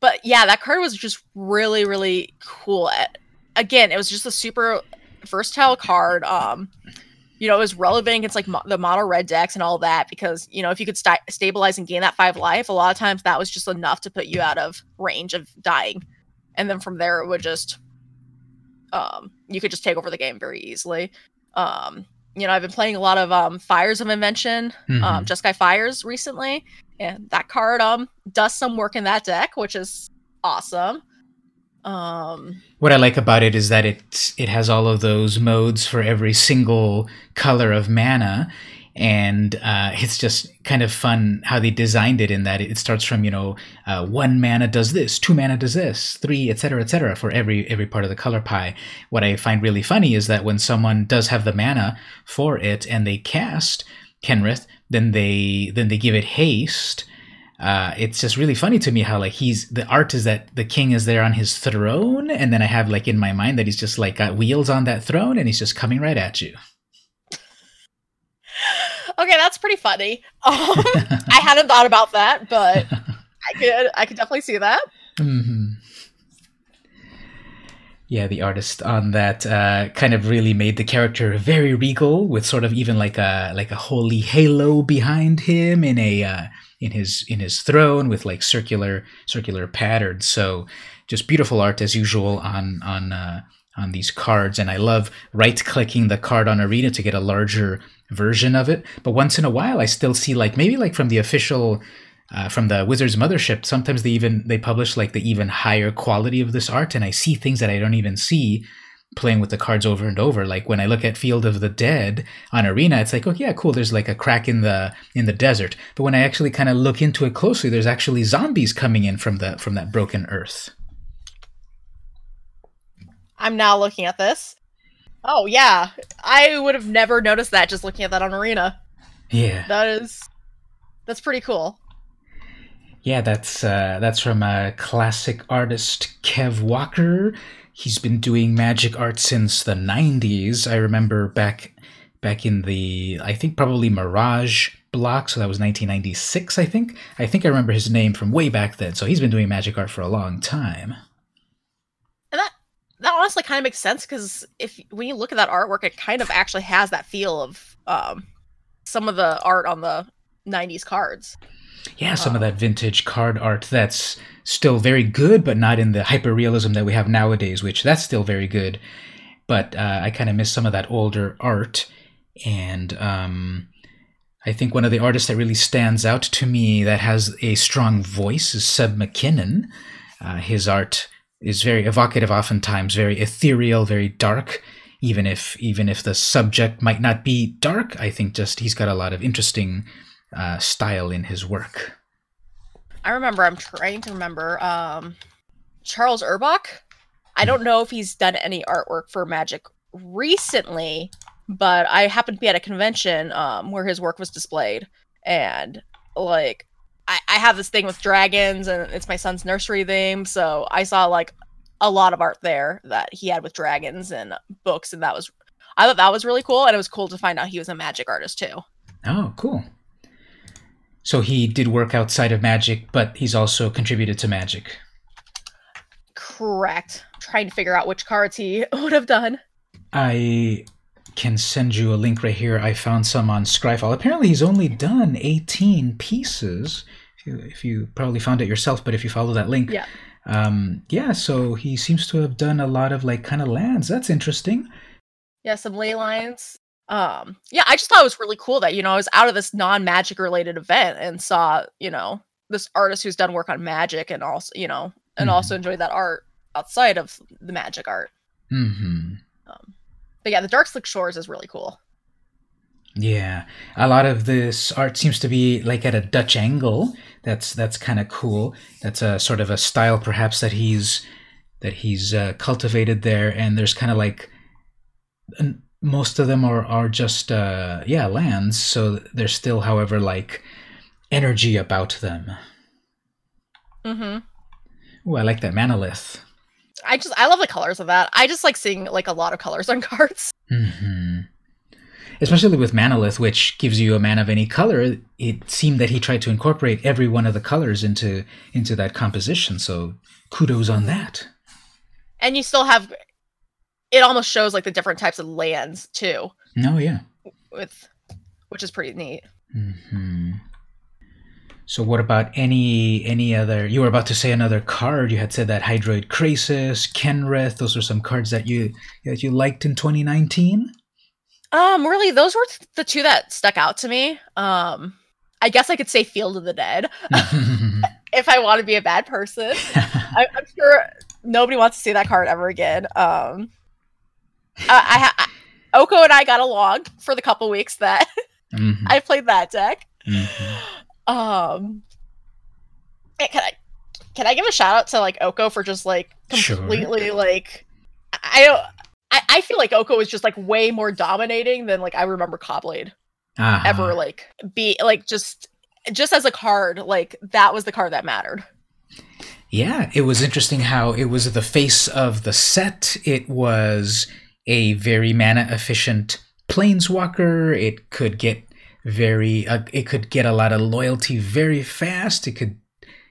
but yeah, that card was just really, really cool. Again, it was just a super versatile card. Um, you know, it was relevant against like mo- the mono red decks and all that because you know if you could sti- stabilize and gain that five life, a lot of times that was just enough to put you out of range of dying, and then from there it would just um, you could just take over the game very easily. Um, you know, I've been playing a lot of um, Fires of Invention, um, Jeskai Fires recently, and that card um does some work in that deck, which is awesome. Um, What I like about it is that it it has all of those modes for every single color of mana, and uh, it's just kind of fun how they designed it. In that it starts from you know uh, one mana does this, two mana does this, three, etc., etc. for every every part of the color pie. What I find really funny is that when someone does have the mana for it and they cast Kenrith, then they then they give it haste uh, it's just really funny to me how like he's the art is that the king is there on his throne and then i have like in my mind that he's just like got wheels on that throne and he's just coming right at you okay, that's pretty funny. Um, I hadn't thought about that, but I could I could definitely see that. hmm yeah the artist on that uh, kind of really made the character very regal with sort of even like a like a holy halo behind him in a uh, in his in his throne with like circular circular patterns so just beautiful art as usual on on uh, on these cards and i love right clicking the card on arena to get a larger version of it. But once in a while i still see like maybe like from the official uh, from the wizards mothership sometimes they even they publish like the even higher quality of this art and i see things that i don't even see playing with the cards over and over. Like when i look at field of the dead on arena it's like oh yeah cool there's like a crack in the in the desert. But when i actually kind of look into it closely there's actually zombies coming in from the from that broken earth. I'm now looking at this. Oh yeah, I would have never noticed that just looking at that on Arena. yeah That is that's pretty cool. Yeah, that's uh, that's from a classic artist Kev Walker. He's been doing magic art since the '90s. I remember back back in the I think probably Mirage block, so that was 1996. I think I think I remember his name from way back then. So he's been doing magic art for a long time. That honestly kind of makes sense because if when you look at that artwork, it kind of actually has that feel of um some of the art on the '90s cards. Yeah, some of Oh. that vintage card art that's still very good, but not in the hyperrealism that we have nowadays, which that's still very good. But uh, I kind of miss some of that older art. And um, I think one of the artists that really stands out to me that has a strong voice is Seb McKinnon. Uh, his art is very evocative, oftentimes very ethereal, very dark. Even if even if the subject might not be dark, I think just he's got a lot of interesting uh, style in his work. I remember. I'm trying to remember. Um, Charles Urbach. I don't know if he's done any artwork for Magic recently, but I happened to be at a convention um, where his work was displayed, and like I, I have this thing with dragons, and it's my son's nursery theme, so I saw like a lot of art there that he had with dragons and books, and that was I thought that was really cool, and it was cool to find out he was a magic artist too. Oh, cool. So he did work outside of Magic, but he's also contributed to Magic. Correct. trying to figure out which cards he would have done. I can send you a link right here. I found some on Scryfall. Apparently, he's only done 18 pieces. If you, if you probably found it yourself, but if you follow that link, Yeah. um, yeah. So he seems to have done a lot of like kind of lands. That's interesting. Yeah, some ley lines. Um, yeah, I just thought it was really cool that, you know, I was out of this non-magic related event and saw, you know, this artist who's done work on magic and also, you know, and Mhm. also enjoyed that art outside of the magic art. Hmm. But yeah, the Darkslick Shores is really cool. Yeah, a lot of this art seems to be like at a Dutch angle. That's that's kind of cool. That's a sort of a style, perhaps that he's that he's uh, cultivated there. And there's kind of like and most of them are are just uh, yeah lands. So there's still, however, like energy about them. Mm hmm Oh, I like that Manalith. I just I love the colors of that. I just like seeing like a lot of colors on cards. hmm Especially with Manalith, which gives you a man of any color, it seemed that he tried to incorporate every one of the colors into into that composition. So kudos on that. And you still have it almost shows like the different types of lands too, Oh yeah. with which is pretty neat. hmm So what about any any other? You were about to say another card. You had said that Hydroid Krasis, Kenrith. Those are some cards that you that you liked in 2019. Um, really, those were the two that stuck out to me. Um, I guess I could say Field of the Dead if I want to be a bad person. I, am sure nobody wants to see that card ever again. Um, I, I, I Oko and I got along for the couple weeks that mm-hmm. I played that deck. Mm-hmm. Um, can I can I give a shout out to like Oko for just like completely sure. like I don't I, I feel like Oko is just like way more dominating than like I remember Caw-Blade uh-huh. ever like be like just just as a card like that was the card that mattered. Yeah, it was interesting how it was the face of the set. It was a very mana efficient planeswalker. It could get very uh, it could get a lot of loyalty very fast. It could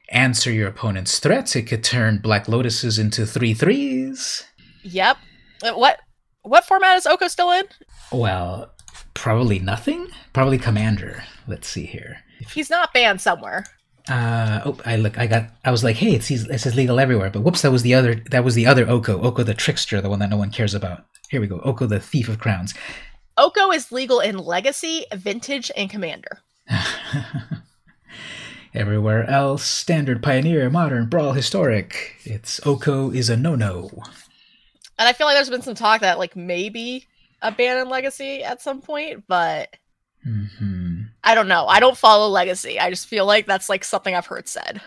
answer your opponent's threats. It could turn Black Lotuses into three threes. Yep. Uh, what what format is Oko still in? Well, probably nothing. Probably Commander. Let's see here. He's not banned somewhere. Uh oh, I look. I got. I was like, hey, it's it says legal everywhere. But whoops, that was the other. That was the other Oko. Oko the trickster, the one that no one cares about. Here we go. Oko the thief of crowns. Oko is legal in Legacy, Vintage, and Commander. Everywhere else, Standard, Pioneer, Modern, Brawl, Historic. It's Oko is a no-no. And I feel like there's been some talk that like maybe abandon Legacy at some point, but mm-hmm. I don't know. I don't follow Legacy. I just feel like that's like something I've heard said.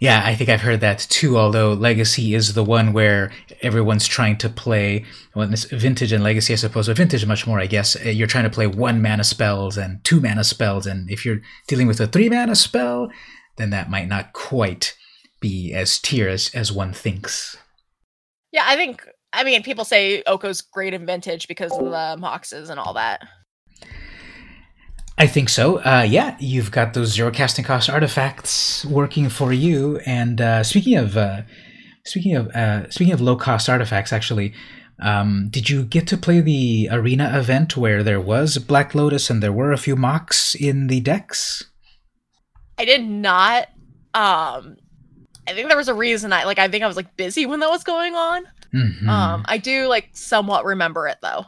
Yeah, I think I've heard that too. Although Legacy is the one where everyone's trying to play. Well, this Vintage and Legacy, I suppose, but Vintage much more, I guess. Uh, you're trying to play one mana spells and two mana spells, and if you're dealing with a three mana spell, then that might not quite be as tier as, as one thinks. Yeah, I think. I mean, people say Oko's great in Vintage because of the Moxes and all that. I think so. Uh, yeah, you've got those zero casting cost artifacts working for you. And uh, speaking of uh, speaking of uh, speaking of low cost artifacts, actually, um, did you get to play the arena event where there was Black Lotus and there were a few Mox in the decks? I did not. Um, I think there was a reason. I like. I think I was like busy when that was going on. Mm-hmm. Um, I do like somewhat remember it though.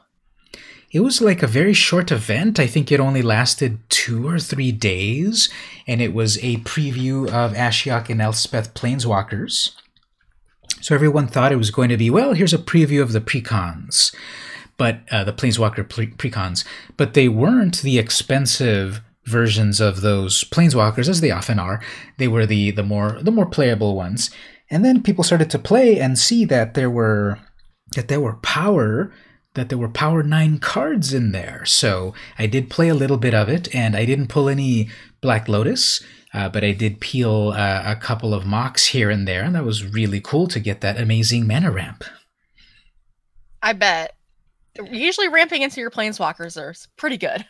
It was like a very short event. I think it only lasted two or three days, and it was a preview of Ashiok and Elspeth Planeswalkers. So everyone thought it was going to be, well, here's a preview of the precons, but uh, the Planeswalker pre- precons, but they weren't the expensive versions of those planeswalkers as they often are. They were the the more the more playable ones. And then people started to play and see that there were that there were power that there were Power 9 cards in there. So I did play a little bit of it, and I didn't pull any Black Lotus, uh, but I did peel uh, a couple of Mox here and there, and that was really cool to get that amazing mana ramp. I bet. Usually ramping into your planeswalkers are pretty good.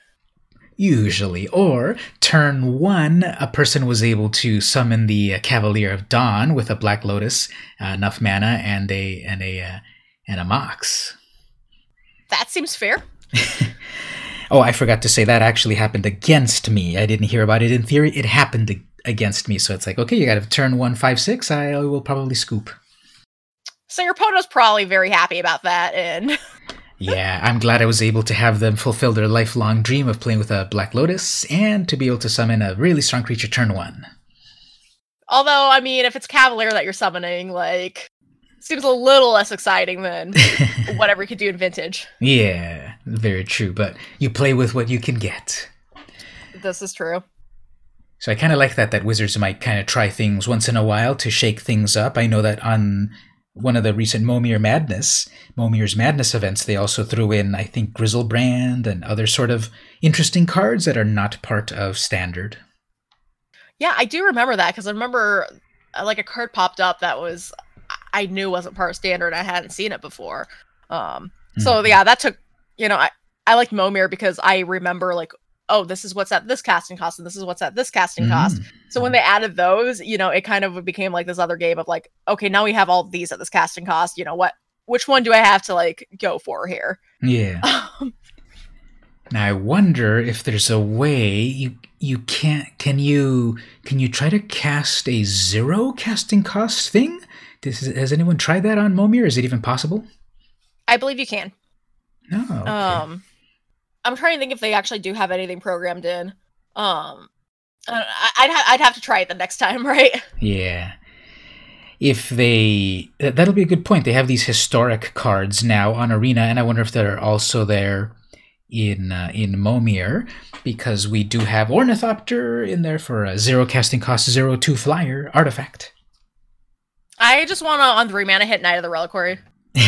Usually. Or turn one, a person was able to summon the uh, Cavalier of Dawn with a Black Lotus, uh, enough mana, and a and a uh, and a Mox. That seems fair. oh, I forgot to say that actually happened against me. I didn't hear about it in theory. It happened against me. So it's like, okay, you got to turn one five six. I will probably scoop. So your opponent was probably very happy about that, and yeah, I'm glad I was able to have them fulfill their lifelong dream of playing with a Black Lotus and to be able to summon a really strong creature turn one. Although, I mean, if it's Cavalier that you're summoning, like seems a little less exciting than whatever you could do in vintage. Yeah, very true. But you play with what you can get. This is true. So I kind of like that that wizards might kind of try things once in a while to shake things up. I know that on one of the recent Momir Madness, Momir's Madness events, they also threw in, I think, Griselbrand and other sort of interesting cards that are not part of standard. Yeah, I do remember that because I remember uh, like a card popped up that was I knew wasn't part of standard. I hadn't seen it before. Um, mm-hmm. so yeah, that took you know I I like Momir because I remember like oh this is what's at this casting cost and this is what's at this casting mm-hmm. cost. So when they added those, you know, it kind of became like this other game of like okay now we have all these at this casting cost. You know what? Which one do I have to like go for here? Yeah. now I wonder if there's a way you you can't can you can you try to cast a zero casting cost thing? Has anyone tried that on Momir? Is it even possible? I believe you can. No. Oh, okay. Um, I'm trying to think if they actually do have anything programmed in. Um, I, I'd ha- I'd have to try it the next time, right? Yeah. If they that'll be a good point. They have these historic cards now on Arena, and I wonder if they're also there in uh, in Momir because we do have Ornithopter in there for a zero casting cost zero two flyer artifact. I just want to on three mana hit Knight of the Reliquary.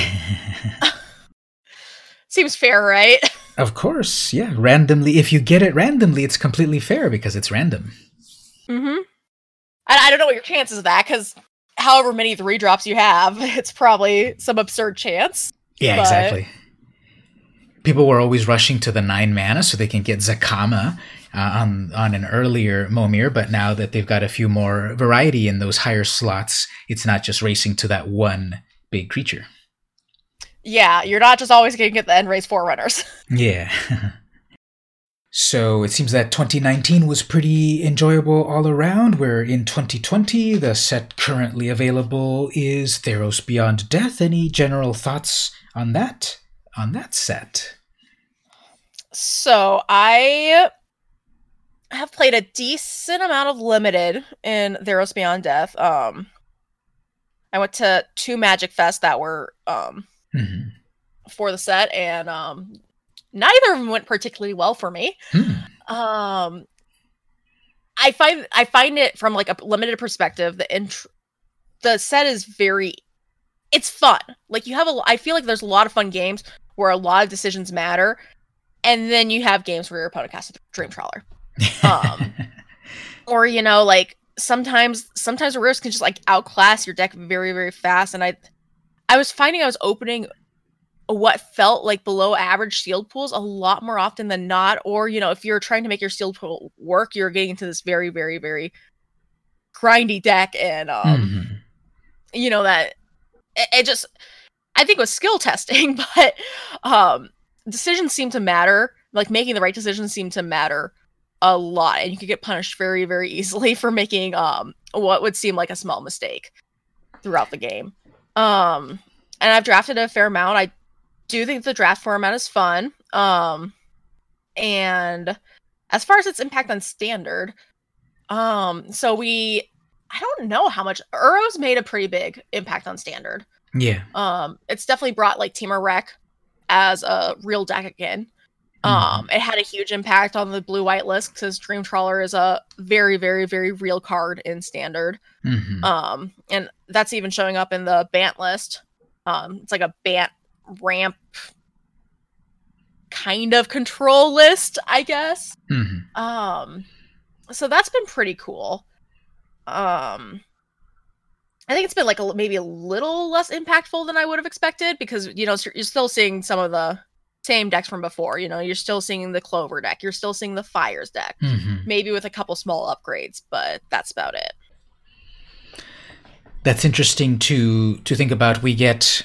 Seems fair, right? Of course, yeah. Randomly, if you get it randomly, it's completely fair because it's random. Mm-hmm. I, I don't know what your chances of that because however many three drops you have, it's probably some absurd chance. Yeah, But- exactly. People were always rushing to the nine mana so they can get Zacama uh, on on an earlier Momir, but now that they've got a few more variety in those higher slots, it's not just racing to that one big creature. Yeah, you're not just always going to get the end race forerunners. Yeah. so it seems that 2019 was pretty enjoyable all around. Where in 2020, the set currently available is Theros Beyond Death. Any general thoughts on that? On that set? So I have played a decent amount of limited in Theros Beyond Death. Um, I went to two Magic Fest that were um hmm for the set, and um, neither of them went particularly well for me. Hmm. Um, I find I find it from like a limited perspective. The int- the set is very, it's fun. Like you have a, I feel like there's a lot of fun games where a lot of decisions matter, and then you have games where your opponent casts a dream trawler, Um, or you know like sometimes sometimes a risk can just like outclass your deck very very fast. And I, I was finding I was opening what felt like below average sealed pools a lot more often than not. Or, you know, if you're trying to make your sealed pool work, you're getting into this very, very, very grindy deck. And, um, Mhm. you know, that it, it just, I think it was skill testing, but um, decisions seem to matter. Like making the right decisions seem to matter a lot. And you could get punished very, very easily for making um, what would seem like a small mistake throughout the game. Um, and I've drafted a fair amount. I do think the draft format is fun. Um, and as far as its impact on standard, um, so we, I don't know how much Uro's made a pretty big impact on standard. yeah. Um, it's definitely brought like Temur Rec as a real deck again. Um, it had a huge impact on the blue white list because Dream Trawler is a very, very, very real card in standard. Mhm. Um, and that's even showing up in the Bant list. Um, it's like a Bant ramp kind of control list, I guess. Mhm. Um, so that's been pretty cool. Um, I think it's been like a, maybe a little less impactful than I would have expected because you know you're still seeing some of the same decks from before. You know, you're still seeing the Clover deck, you're still seeing the Fires deck, Mhm. maybe with a couple small upgrades, but that's about it. That's interesting to to think about. We get,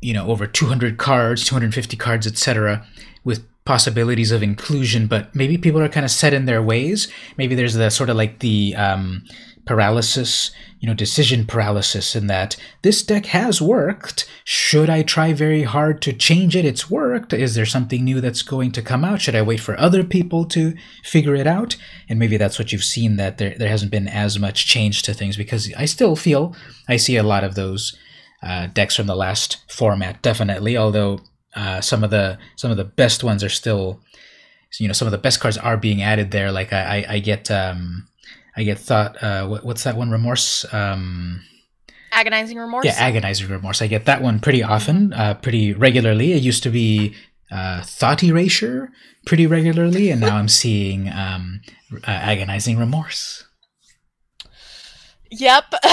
you know, over 200 cards, 250 cards, etc., with possibilities of inclusion, but maybe people are kind of set in their ways. Maybe there's the sort of like the um, paralysis, you know, decision paralysis in that this deck has worked. Should I try very hard to change it? It's worked. Is there something new that's going to come out? Should I wait for other people to figure it out? And maybe that's what you've seen that there, there hasn't been as much change to things because I still feel I see a lot of those uh, decks from the last format, definitely. Although uh, some of the some of the best ones are still, you know, some of the best cards are being added there. Like I, I, I get um, I get thought uh, what, what's that one? Remorse. Um, Agonizing remorse. yeah, agonizing remorse. I get that one pretty often, uh, pretty regularly. It used to be uh, thought erasure pretty regularly, and now I'm seeing um, uh, agonizing remorse. Yep.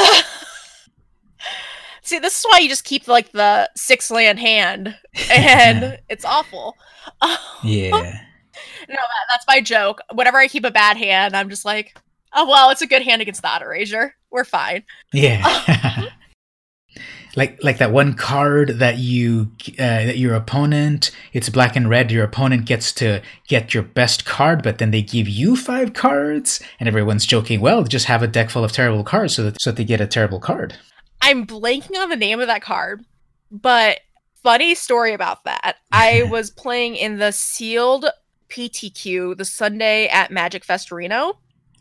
See, this is why you just keep like the six land hand, and it's awful. Yeah, no, that, that's my joke. Whenever I keep a bad hand, I'm just like, oh well, it's a good hand against the erasure. We're fine. yeah. like like that one card that you uh, that your opponent it's black and red. Your opponent gets to get your best card, but then they give you five cards, and everyone's joking. Well, just have a deck full of terrible cards so that so that they get a terrible card. I'm blanking on the name of that card, but funny story about that. I was playing in the sealed PTQ the Sunday at Magic Fest Reno.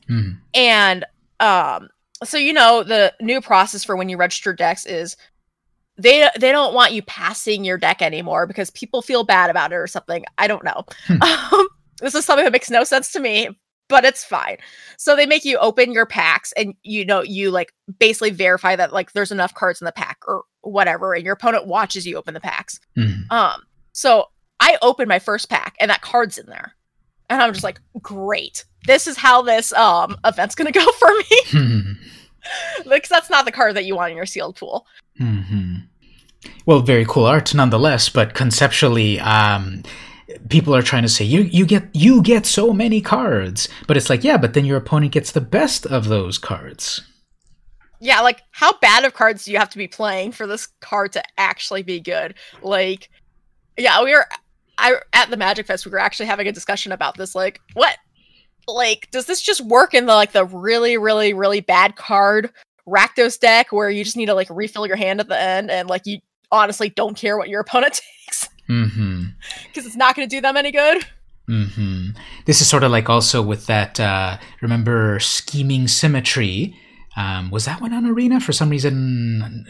Mhm. And um so you know the new process for when you register decks is they they don't want you passing your deck anymore because people feel bad about it or something. I don't know. Hmm. Um, this is something that makes no sense to me, but it's fine. So they make you open your packs and you know you like basically verify that like there's enough cards in the pack or whatever and your opponent watches you open the packs. Mhm. Um, so I opened my first pack and that card's in there. And I'm just like, great. This is how this um event's gonna go for me. Because that's not the card that you want in your sealed pool. Mhm. Well, very cool art nonetheless, but conceptually, um, people are trying to say you you get you get so many cards, but it's like yeah, but then your opponent gets the best of those cards. Yeah, like how bad of cards do you have to be playing for this card to actually be good? Like, yeah, we were I at the Magic Fest. We were actually having a discussion about this. Like, what? Like, does this just work in the like the really, really, really bad card Rakdos deck where you just need to like refill your hand at the end and like you honestly don't care what your opponent takes Mm-hmm. because it's not going to do them any good? Mm-hmm. This is sort of like also with that. Uh, remember scheming symmetry? Um, was that one on Arena for some reason?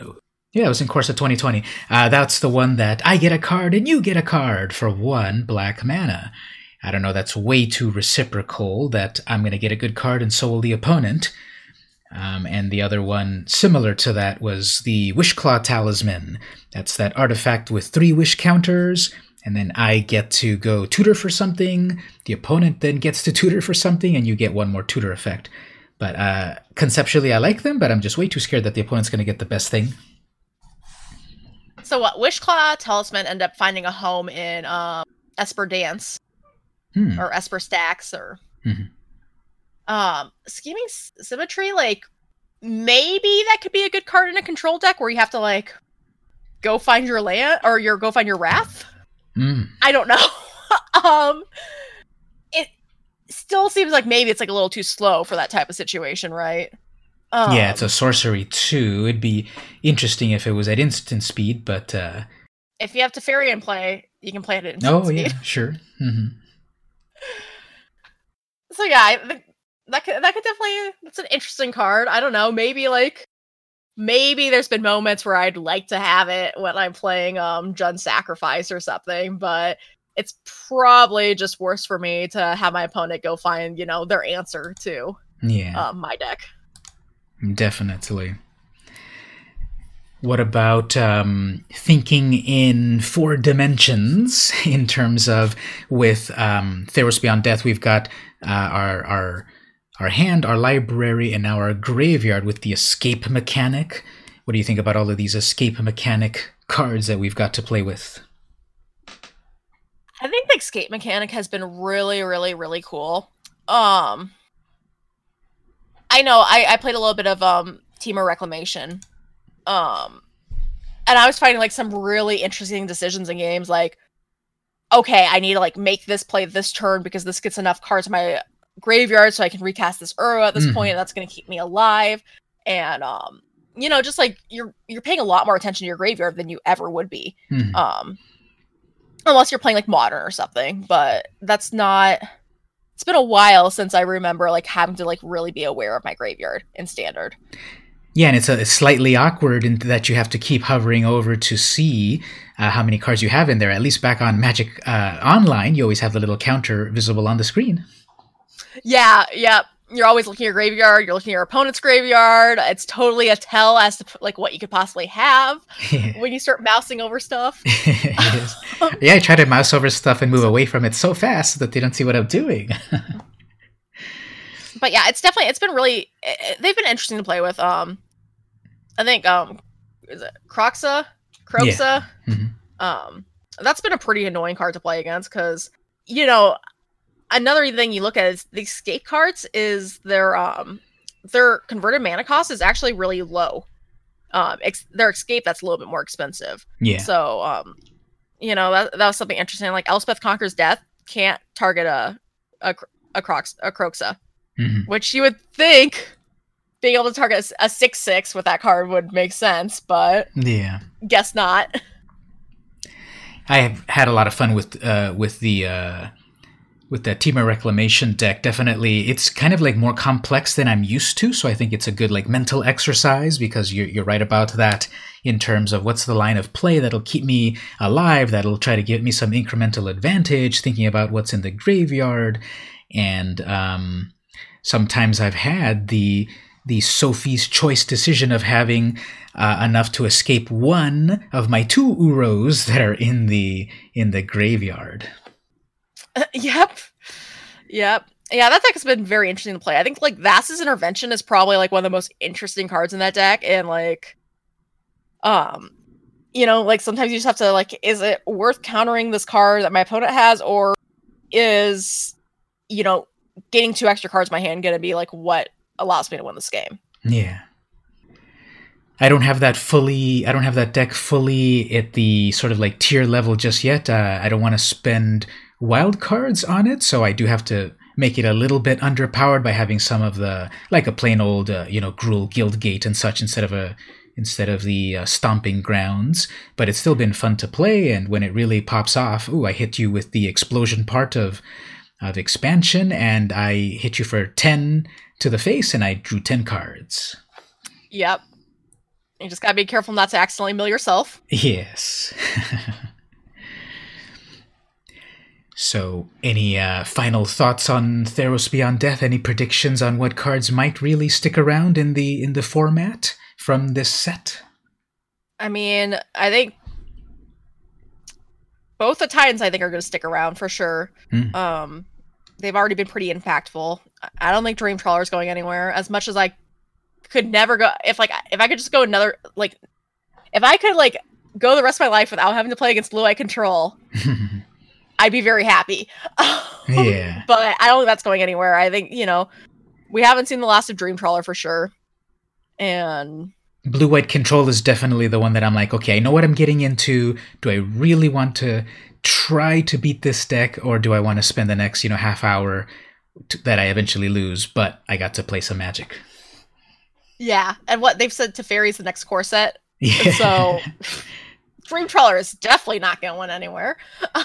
Yeah, it was in Core Set 2020. Uh, that's the one that I get a card and you get a card for one black mana. I don't know. That's way too reciprocal. That I'm going to get a good card and so will the opponent. Um, and the other one, similar to that, was the Wishclaw Talisman. That's that artifact with three wish counters, and then I get to go tutor for something. The opponent then gets to tutor for something, and you get one more tutor effect. But uh, conceptually, I like them, but I'm just way too scared that the opponent's going to get the best thing. So what? Wishclaw Talisman end up finding a home in um, Esper Dance Hmm. or Esper Stacks or Mhm. um scheming symmetry. Like maybe that could be a good card in a control deck where you have to like go find your land or your go find your wrath. Mm. I don't know. um, it still seems like maybe it's like a little too slow for that type of situation, right? Um, yeah, it's a sorcery too. It'd be interesting if it was at instant speed, but uh, if you have Teferi in play, you can play it at oh instant yeah, speed. sure. hmm So yeah, I that could that could definitely that's an interesting card. I don't know, maybe like maybe there's been moments where I'd like to have it when I'm playing um Jund Sacrifice or something, but it's probably just worse for me to have my opponent go find, you know, their answer to Yeah. um, my deck. Definitely. What about um, thinking in four dimensions in terms of with um, Theros Beyond Death? We've got uh, our our our hand, our library, and now our graveyard with the escape mechanic. What do you think about all of these escape mechanic cards that we've got to play with? I think the escape mechanic has been really, really, really cool. Um I know I, I played a little bit of um Temur Reclamation. Um and I was finding like some really interesting decisions in games like okay, I need to like make this play this turn because this gets enough cards in my graveyard so I can recast this Uro at this Mhm. point and that's gonna keep me alive. And um you know, just like you're you're paying a lot more attention to your graveyard than you ever would be Hmm. um unless you're playing like modern or something but that's not it's been a while since i remember like having to like really be aware of my graveyard in standard Yeah, and it's, a, it's slightly awkward in that you have to keep hovering over to see uh, how many cards you have in there. At least back on Magic uh, Online, you always have the little counter visible on the screen. yeah yeah you're always looking at your graveyard you're looking at your opponent's graveyard it's totally a tell as to like what you could possibly have it when you start mousing over stuff. Yeah, I try to mouse over stuff and move away from it so fast that they don't see what I'm doing. but yeah it's definitely it's been really eh, they've been interesting to play with um i think um is it Kroxa Kroxa Mhm. um that's been a pretty annoying card to play against because you know another thing you look at is the escape cards is their um their converted mana cost is actually really low um ex- their escape that's a little bit more expensive Yeah. so um you know that, that was something interesting like elspeth conquers death can't target a a, a crox a Kroxa Mhm. which you would think being able to target a six six with that card would make sense, but Yeah. guess not. I have had a lot of fun with uh, with the uh, with the Temur Reclamation deck, definitely it's kind of like more complex than I'm used to. So I think it's a good like mental exercise because you're you're right about that in terms of what's the line of play that'll keep me alive, that'll try to give me some incremental advantage, thinking about what's in the graveyard, and um, sometimes I've had the the Sophie's choice decision of having uh, enough to escape one of my two Uros that are in the in the graveyard. yep. Yep. Yeah, that deck has been very interesting to play. I think like Thassa's Intervention is probably like one of the most interesting cards in that deck, and like, um, you know, like sometimes you just have to like, is it worth countering this card that my opponent has, or is, you know, getting two extra cards in my hand going to be like what allows me to win this game? Yeah. I don't have that fully. I don't have that deck fully at the sort of like tier level just yet. Uh, I don't want to spend wild cards on it, so I do have to make it a little bit underpowered by having some of the like a plain old uh, you know Gruul guild gate and such instead of a instead of the uh, stomping grounds. But it's still been fun to play, and when it really pops off, ooh, I hit you with the explosion part of of expansion, and I hit you for ten to the face, and I drew ten cards. Yep. You just gotta be careful not to accidentally mill yourself. Yes. So, any uh, final thoughts on Theros Beyond Death? Any predictions on what cards might really stick around in the in the format from this set? I mean, I think both the Titans I think are going to stick around for sure. Mm. Um, they've already been pretty impactful. I don't think Dream Trawler is going anywhere. As much as I could never go, if like if I could just go another like, if I could like go the rest of my life without having to play against Blue Eye Control. I'd be very happy. yeah. But I don't think that's going anywhere. I think, you know, we haven't seen the last of Dream Trawler for sure. And Blue White Control is definitely the one that I'm like, okay, I know what I'm getting into. Do I really want to try to beat this deck, or do I want to spend the next, you know, half hour to, that I eventually lose, but I got to play some magic? Yeah. And what they've said to fairies the next core set. Yeah. So Dream Trawler is definitely not going anywhere.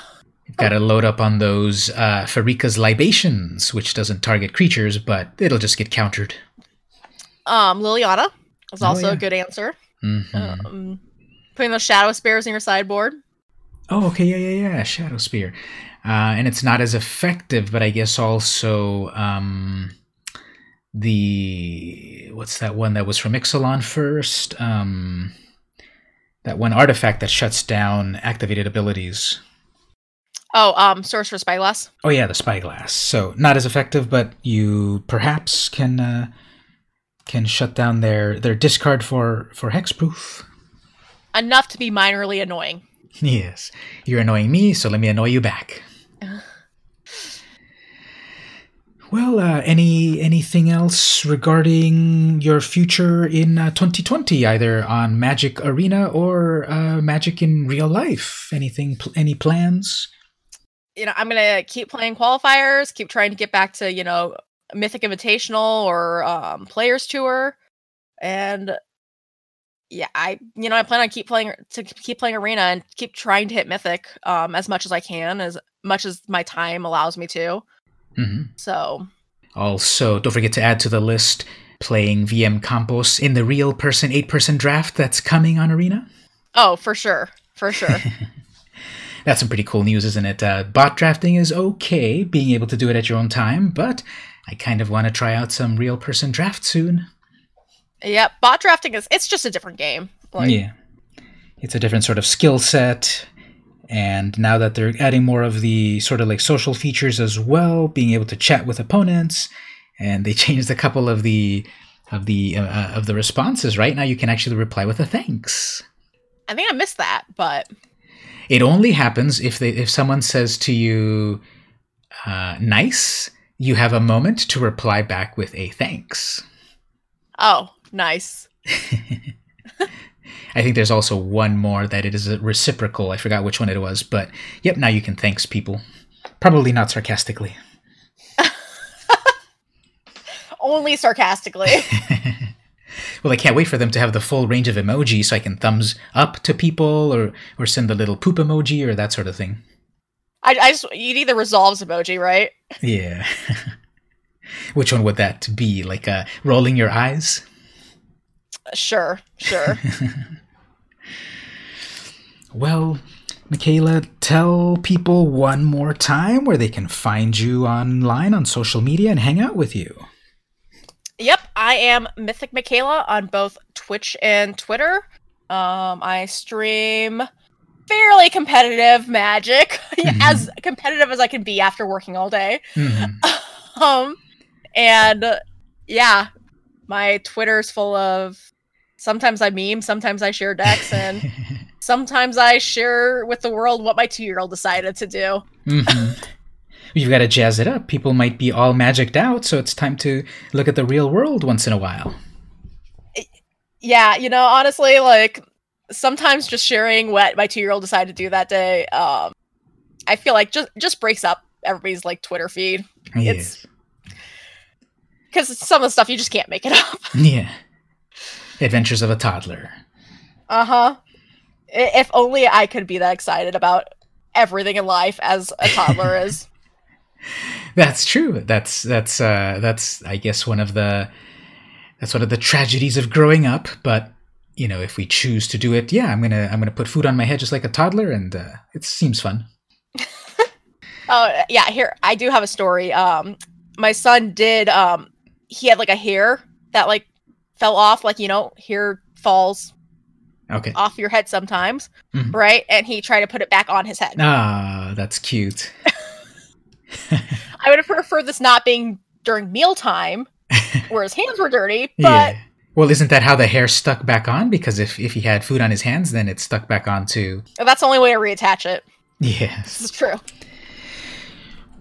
Got to load up on those uh, Pharika's libations, which doesn't target creatures, but it'll just get countered. Um, Liliana is Oh, also yeah. a good answer. Mhm. Um, putting those Shadow Spears in your sideboard. Oh, okay, yeah, yeah, yeah, Shadow Spear, uh, and it's not as effective, but I guess also um, the what's that one that was from Ixalan first? Um, that one artifact that shuts down activated abilities. Oh, um, Sorcerous Spyglass. Oh yeah, the spyglass. So not as effective, but you perhaps can uh, can shut down their their discard for for hexproof. Enough to be minorly annoying. Yes, you're annoying me, so let me annoy you back. Well, uh, any anything else regarding your future in uh, 2020, either on Magic Arena or uh, Magic in real life? Anything? Pl- any plans? You know, I'm gonna keep playing qualifiers, keep trying to get back to you know Mythic Invitational or um, Players Tour, and yeah, I you know I plan on keep playing to keep playing Arena and keep trying to hit Mythic um, as much as I can, as much as my time allows me to. Mm-hmm. So Also, don't forget to add to the list playing VM Campos in the real person eight person draft that's coming on Arena. oh, for sure, for sure. That's some pretty cool news, isn't it? Uh, bot drafting is okay, being able to do it at your own time, but I kind of want to try out some real person draft soon. yeah, bot drafting is it's just a different game. Like, yeah. It's a different sort of skill set. And now that they're adding more of the sort of like social features as well, being able to chat with opponents, and they changed a couple of the of the uh, uh, of the responses. Right now, you can actually reply with a thanks. I think I missed that, but It only happens if they if someone says to you, uh, "Nice." You have a moment to reply back with a thanks. oh, nice. I think there's also one more that it is a reciprocal. I forgot which one it was, but yep, now you can thanks people. Probably not sarcastically. Only sarcastically. well, I can't wait for them to have the full range of emoji so I can thumbs up to people or or send the little poop emoji or that sort of thing. I, I just you need the resolves emoji, right? Yeah. Which one would that be? Like uh, rolling your eyes? Sure, sure. well, Mikaela, tell people one more time where they can find you online on social media and hang out with you. Yep, I am Mythic Mikaela on both Twitch and Twitter. Um, I stream fairly competitive magic, mm-hmm. as competitive as I can be after working all day. Mm-hmm. um, and uh, yeah, my Twitter's full of. Sometimes I meme, sometimes I share decks, and sometimes I share with the world what my two-year-old decided to do. Mm-hmm. You've got to jazz it up. People might be all magicked out, so it's time to look at the real world once in a while. Yeah, you know, honestly, like sometimes just sharing what my two year old decided to do that day, um, I feel like just just breaks up everybody's like Twitter feed. Yes. It's because some of the stuff you just can't make it up. Yeah. Adventures of a toddler. Uh huh. If only I could be that excited about everything in life as a toddler is. That's true. That's that's uh that's I guess one of the that's one of the tragedies of growing up, but you know, if we choose to do it, yeah, I'm gonna I'm gonna put food on my head just like a toddler, and uh, it seems fun. oh yeah, here I do have a story. Um, my son did. Um, he had like a hair that like fell off, like you know, hair falls okay off your head sometimes, mm-hmm. right? And he tried to put it back on his head. Ah, that's cute. I would have preferred this not being during mealtime, where his hands were dirty, but. Yeah well, isn't that how the hair stuck back on? Because if, if he had food on his hands, then it stuck back on too. That's the only way to reattach it. Yes. This is true.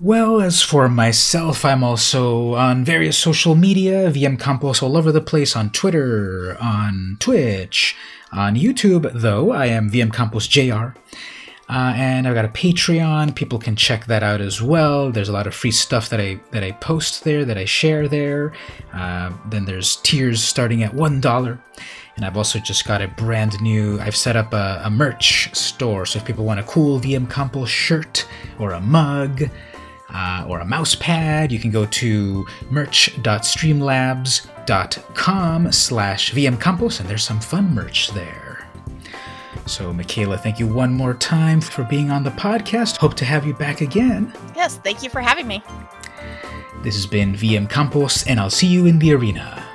Well, as for myself, I'm also on various social media, VM Campos all over the place on Twitter, on Twitch, on YouTube, though I am VM Campos JR. Uh, and I've got a Patreon. People can check that out as well. There's a lot of free stuff that I that I post there, that I share there. Uh, then there's tiers starting at one dollar, and I've also just got a brand new. I've set up a, a merch store, so if people want a cool VM Campos shirt or a mug. Uh, or a mouse pad, you can go to merch.streamlabs.com slash vmcampos, and there's some fun merch there. So, Mikaela, thank you one more time for being on the podcast. Hope to have you back again. Yes, thank you for having me. This has been VM Campos, and I'll see you in the arena.